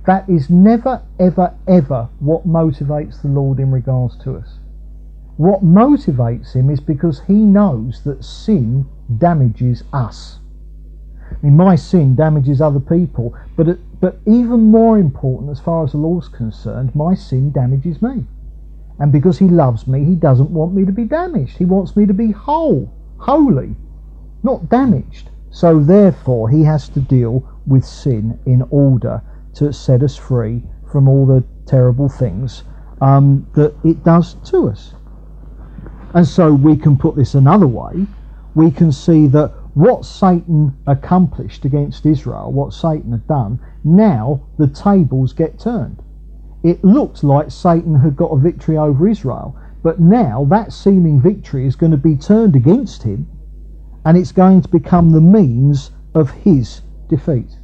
That is never, ever, ever what motivates the Lord in regards to us. What motivates him is because he knows that sin damages us. I mean, my sin damages other people, but but even more important, as far as the Lord's concerned, my sin damages me. And because He loves me, He doesn't want me to be damaged. He wants me to be whole, holy, not damaged. So therefore, He has to deal with sin in order to set us free from all the terrible things um, that it does to us. And so we can put this another way. We can see that what Satan accomplished against Israel, what Satan had done, now the tables get turned. It looked like Satan had got a victory over Israel, but now that seeming victory is going to be turned against him and it's going to become the means of his defeat.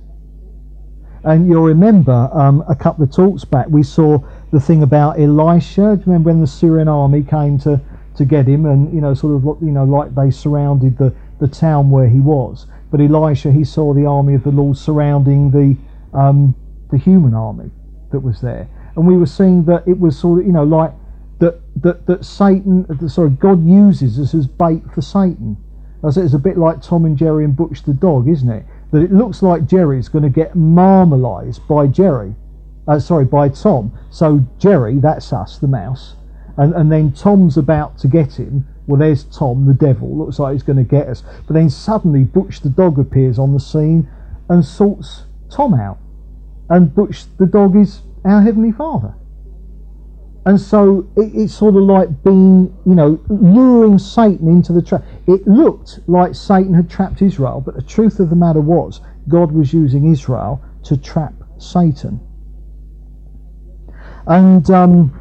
And you'll remember um, a couple of talks back, we saw the thing about Elisha. Do you remember when the Syrian army came to, to get him and, you know, sort of, you know, like they surrounded the, the town where he was. But Elisha, he saw the army of the Lord surrounding the, um, the human army that was there. And we were seeing that it was sort of, you know, like that, that, that Satan, sorry, God uses us as bait for Satan. Said it's a bit like Tom and Jerry and Butch the dog, isn't it? That it looks like Jerry's going to get marmalised by Jerry, uh, sorry, by Tom. So Jerry, that's us, the mouse, and and then Tom's about to get him. Well, there's Tom, the devil. Looks like he's going to get us. But then suddenly Butch the dog appears on the scene and sorts Tom out. And Butch the dog is our heavenly Father. And so it, it's sort of like being, you know, luring Satan into the trap. It looked like Satan had trapped Israel, but the truth of the matter was God was using Israel to trap Satan. And um,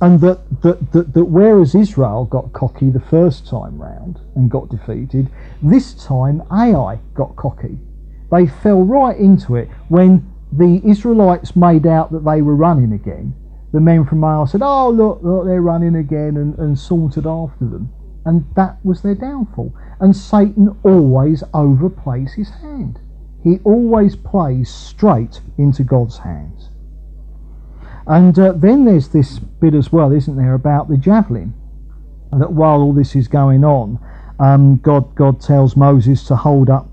and that, that, that, that whereas Israel got cocky the first time round and got defeated, this time Ai got cocky. They fell right into it when the Israelites made out that they were running again the men from Ai said, Oh, look, look, they're running again, and, and sauntered after them. And that was their downfall. And Satan always overplays his hand. He always plays straight into God's hands. And uh, then there's this bit as well, isn't there, about the javelin. That while all this is going on, um, God, God tells Moses to hold up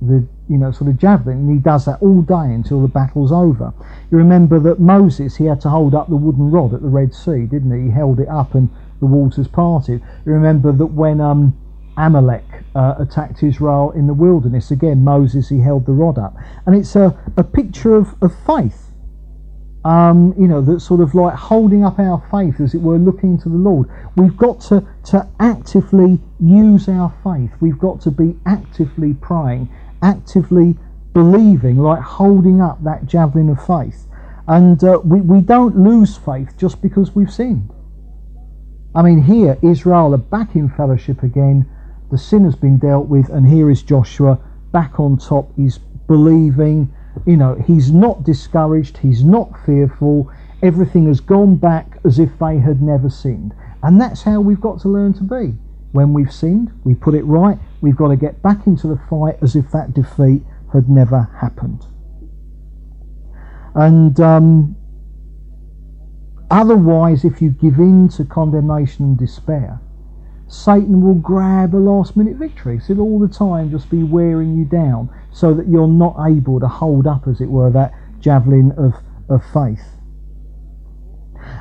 the you know, sort of javelin, and he does that all day until the battle's over. You remember that Moses, he had to hold up the wooden rod at the Red Sea, didn't he? He held it up and the waters parted. You remember that when um, Amalek uh, attacked Israel in the wilderness, again, Moses, he held the rod up. And it's a, a picture of, of faith. Um, you know, that sort of like holding up our faith, as it were, looking to the Lord. We've got to, to actively use our faith. We've got to be actively praying actively believing, like holding up that javelin of faith. And uh, we, we don't lose faith just because we've sinned. I mean, here, Israel are back in fellowship again. The sin has been dealt with, and here is Joshua back on top. He's believing, you know, he's not discouraged, he's not fearful. Everything has gone back as if they had never sinned. And that's how we've got to learn to be. When we've sinned, we put it right. We've got to get back into the fight as if that defeat had never happened. And um, otherwise, if you give in to condemnation and despair, Satan will grab a last minute victory. So all the time just be wearing you down so that you're not able to hold up, as it were, that javelin of, of faith.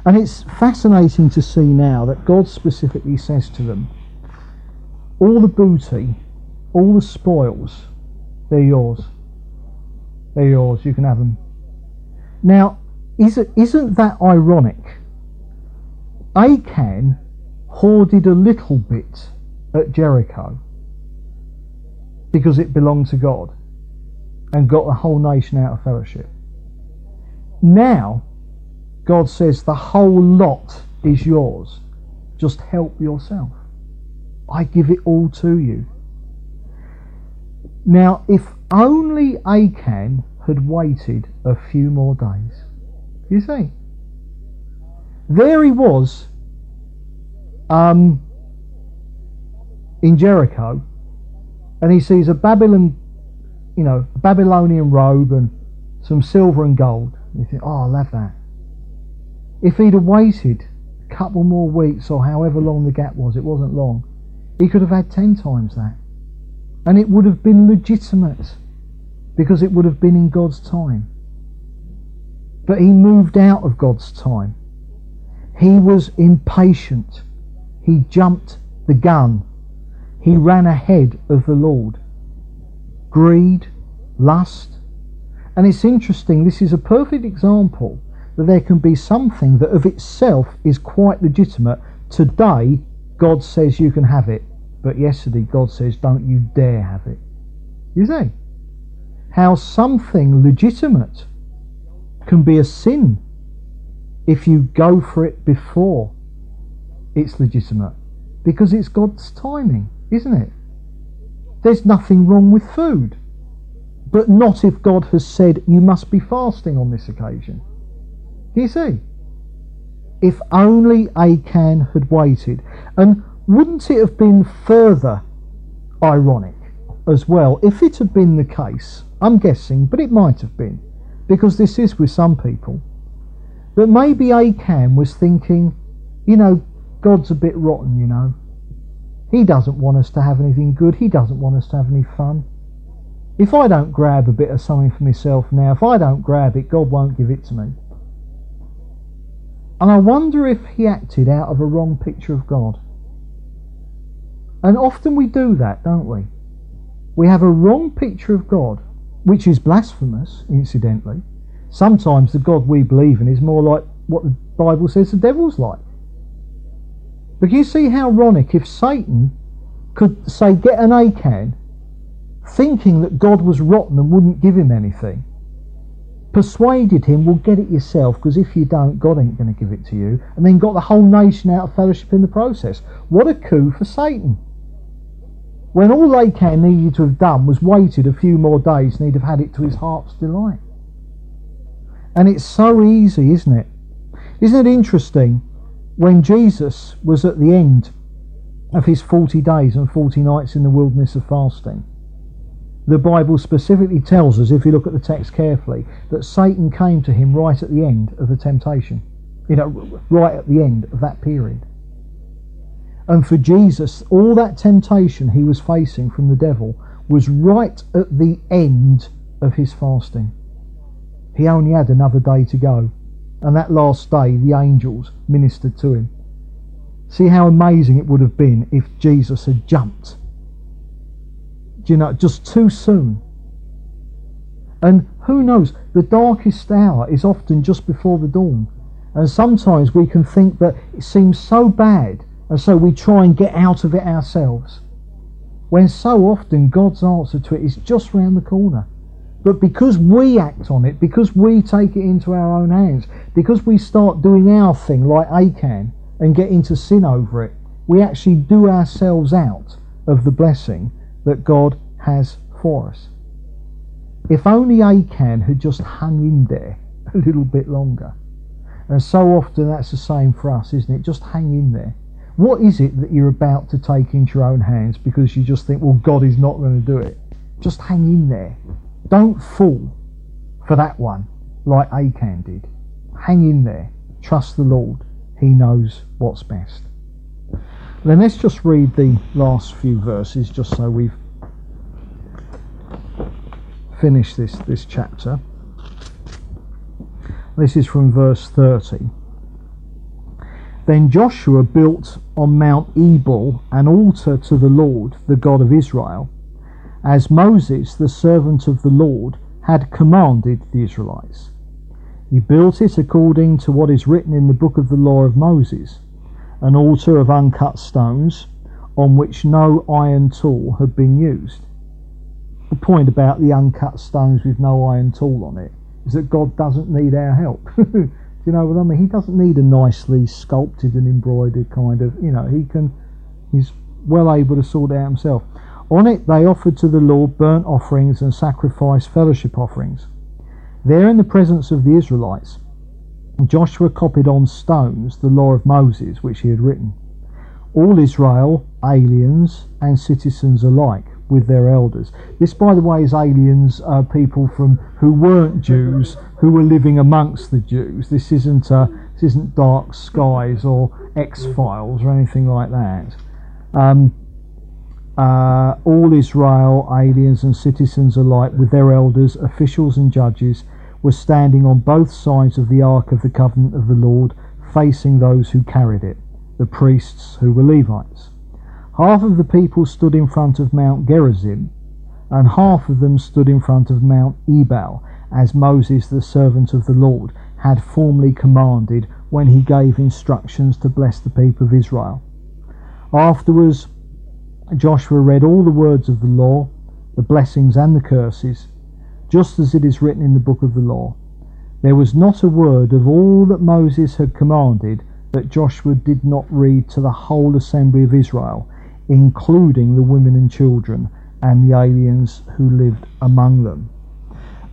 And it's fascinating to see now that God specifically says to them, all the booty, all the spoils, they're yours. They're yours. You can have them. Now, is it, isn't that ironic? Achan hoarded a little bit at Jericho because it belonged to God and got the whole nation out of fellowship. Now, God says the whole lot is yours. Just help yourself. I give it all to you. Now, if only Achan had waited a few more days, you see, there he was um, in Jericho, and he sees a Babylon, you know, a Babylonian robe and some silver and gold. You think, oh, I'll have that. If he'd have waited a couple more weeks or however long the gap was, it wasn't long, he could have had ten times that. And it would have been legitimate because it would have been in God's time. But he moved out of God's time. He was impatient. He jumped the gun. He ran ahead of the Lord. Greed, lust. And it's interesting, this is a perfect example that there can be something that of itself is quite legitimate. Today, God says you can have it, but yesterday God says don't you dare have it. You see? How something legitimate can be a sin if you go for it before it's legitimate. Because it's God's timing, isn't it? There's nothing wrong with food. But not if God has said you must be fasting on this occasion. You see? If only Achan had waited. And wouldn't it have been further ironic as well if it had been the case? I'm guessing, but it might have been, because this is with some people, that maybe Achan was thinking, you know, God's a bit rotten, you know. He doesn't want us to have anything good. He doesn't want us to have any fun. If I don't grab a bit of something for myself now, if I don't grab it, God won't give it to me. And I wonder if he acted out of a wrong picture of God. And often we do that, don't we? We have a wrong picture of God, which is blasphemous, incidentally. Sometimes the God we believe in is more like what the Bible says the devil's like. But you see how ironic if Satan could say, get an Achan, thinking that God was rotten and wouldn't give him anything, persuaded him, well, get it yourself, because if you don't, God ain't going to give it to you, and then got the whole nation out of fellowship in the process. What a coup for Satan. When all Achan needed to have done was waited a few more days and he'd have had it to his heart's delight. And it's so easy, isn't it? Isn't it interesting when Jesus was at the end of his 40 days and 40 nights in the wilderness of fasting? the Bible specifically tells us, if you look at the text carefully, that Satan came to him right at the end of the temptation. You know, right at the end of that period. And for Jesus, all that temptation he was facing from the devil was right at the end of his fasting. He only had another day to go. And that last day, the angels ministered to him. See how amazing it would have been if Jesus had jumped Do you know, just too soon. And who knows, the darkest hour is often just before the dawn. And sometimes we can think that it seems so bad, and so we try and get out of it ourselves. When so often God's answer to it is just round the corner. But because we act on it, because we take it into our own hands, because we start doing our thing like Achan and get into sin over it, we actually do ourselves out of the blessing that God has for us. If only Achan had just hung in there a little bit longer. And so often that's the same for us, isn't it? Just hang in there. What is it that you're about to take into your own hands because you just think, well, God is not going to do it? Just hang in there. Don't fall for that one like Achan did. Hang in there. Trust the Lord. He knows what's best. Then let's just read the last few verses just so we've finished this, this chapter. This is from verse 30. Then Joshua built on Mount Ebal an altar to the Lord, the God of Israel, as Moses, the servant of the Lord, had commanded the Israelites. He built it according to what is written in the book of the law of Moses, an altar of uncut stones on which no iron tool had been used. The point about the uncut stones with no iron tool on it is that God doesn't need our help. Do you know what I mean? He doesn't need a nicely sculpted and embroidered kind of, you know, he can, he's well able to sort it out himself. On it they offered to the Lord burnt offerings and sacrificed fellowship offerings. There in the presence of the Israelites, Joshua copied on stones the law of Moses which he had written. All Israel, aliens and citizens alike, with their elders. This, by the way, is aliens, uh, people from who weren't Jews, who were living amongst the Jews. This isn't uh, this isn't Dark Skies or X Files or anything like that. Um, uh, all Israel, aliens and citizens alike, with their elders, officials and judges, were standing on both sides of the Ark of the Covenant of the Lord, facing those who carried it, the priests who were Levites. Half of the people stood in front of Mount Gerizim, and half of them stood in front of Mount Ebal, as Moses, the servant of the Lord, had formerly commanded when he gave instructions to bless the people of Israel. Afterwards, Joshua read all the words of the law, the blessings and the curses, just as it is written in the book of the law. There was not a word of all that Moses had commanded that Joshua did not read to the whole assembly of Israel including the women and children and the aliens who lived among them.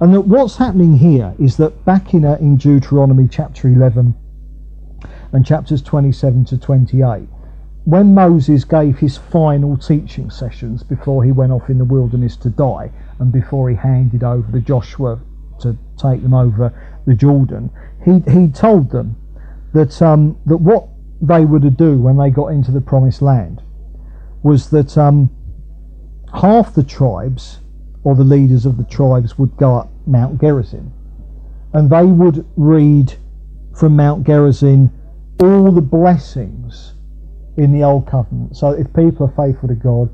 And that what's happening here is that back in, uh, in Deuteronomy chapter 11 and chapters 27 to 28, when Moses gave his final teaching sessions before he went off in the wilderness to die and before he handed over to Joshua to take them over the Jordan, he, he told them that, um, that what they were to do when they got into the promised land was that um, half the tribes or the leaders of the tribes would go up Mount Gerizim. And they would read from Mount Gerizim all the blessings in the Old Covenant. So if people are faithful to God,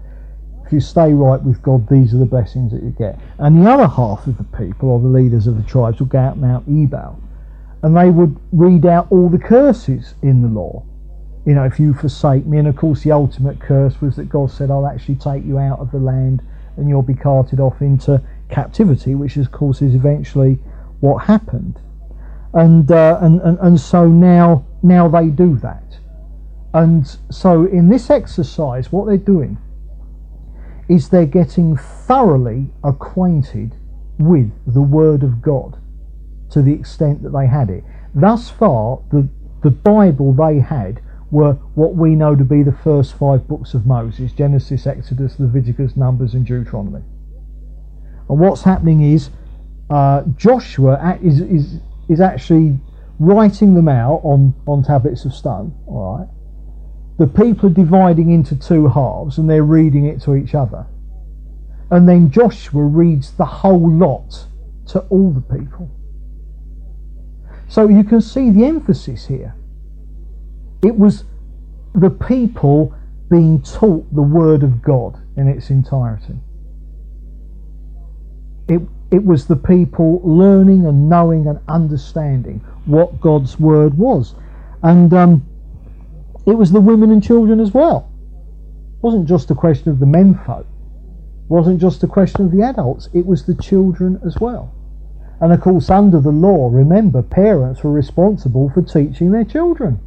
if you stay right with God, these are the blessings that you get. And the other half of the people, or the leaders of the tribes, would go out Mount Ebal and they would read out all the curses in the law you know, if you forsake me. And of course, the ultimate curse was that God said, I'll actually take you out of the land and you'll be carted off into captivity, which, of course, is eventually what happened. And, uh, and, and, and so now, now they do that. And so in this exercise, what they're doing is they're getting thoroughly acquainted with the Word of God to the extent that they had it. Thus far, the, the Bible they had were what we know to be the first five books of Moses Genesis, Exodus, Leviticus, Numbers, and Deuteronomy. And what's happening is uh, Joshua is, is, is actually writing them out on, on tablets of stone, all right? The people are dividing into two halves and they're reading it to each other. And then Joshua reads the whole lot to all the people. So you can see the emphasis here. It was the people being taught the Word of God in its entirety. It, it was the people learning and knowing and understanding what God's Word was. And um, it was the women and children as well. It wasn't just a question of the men folk. It wasn't just a question of the adults. It was the children as well. And of course, under the law, remember, parents were responsible for teaching their children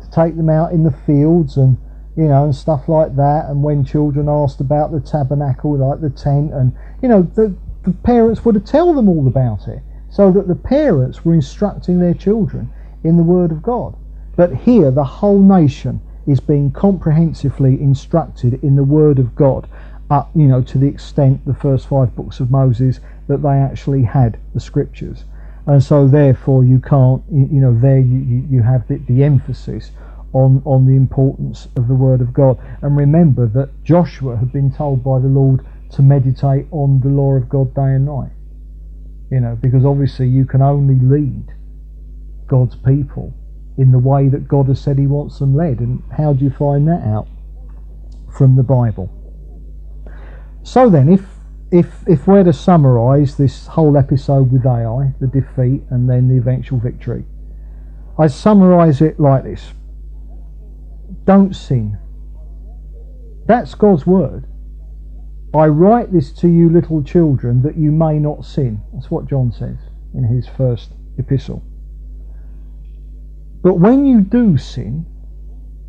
to take them out in the fields and you know and stuff like that and when children asked about the tabernacle like the tent and you know the, the parents were to tell them all about it so that the parents were instructing their children in the word of god but here the whole nation is being comprehensively instructed in the word of god uh, you know, to the extent the first five books of Moses that they actually had the scriptures, and so therefore you can't, you know, there you, you have the, the emphasis on on the importance of the Word of God, and remember that Joshua had been told by the Lord to meditate on the law of God day and night, you know, because obviously you can only lead God's people in the way that God has said He wants them led, and how do you find that out? From the Bible. So then, if if if we're to summarise this whole episode with Ai, the defeat and then the eventual victory, I summarise it like this: Don't sin. That's God's word. I write this to you, little children, that you may not sin. That's what John says in his first epistle. But when you do sin,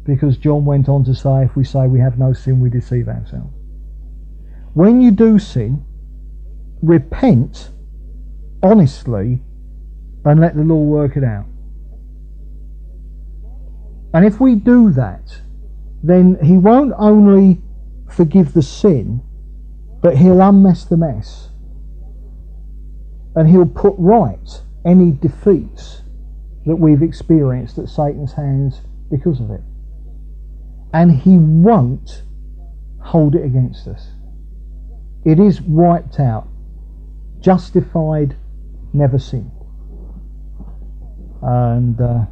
because John went on to say, if we say we have no sin, we deceive ourselves when you do sin, repent honestly and let the Lord work it out. And if we do that, then He won't only forgive the sin, but He'll unmess the mess. And He'll put right any defeats that we've experienced at Satan's hands because of it. And He won't hold it against us. It is wiped out. Justified, never seen. And uh,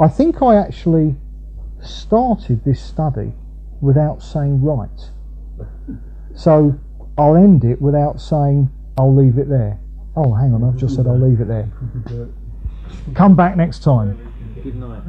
I think I actually started this study without saying right. So I'll end it without saying I'll leave it there. Oh, hang on, I've just said I'll leave it there. Come back next time. Good night.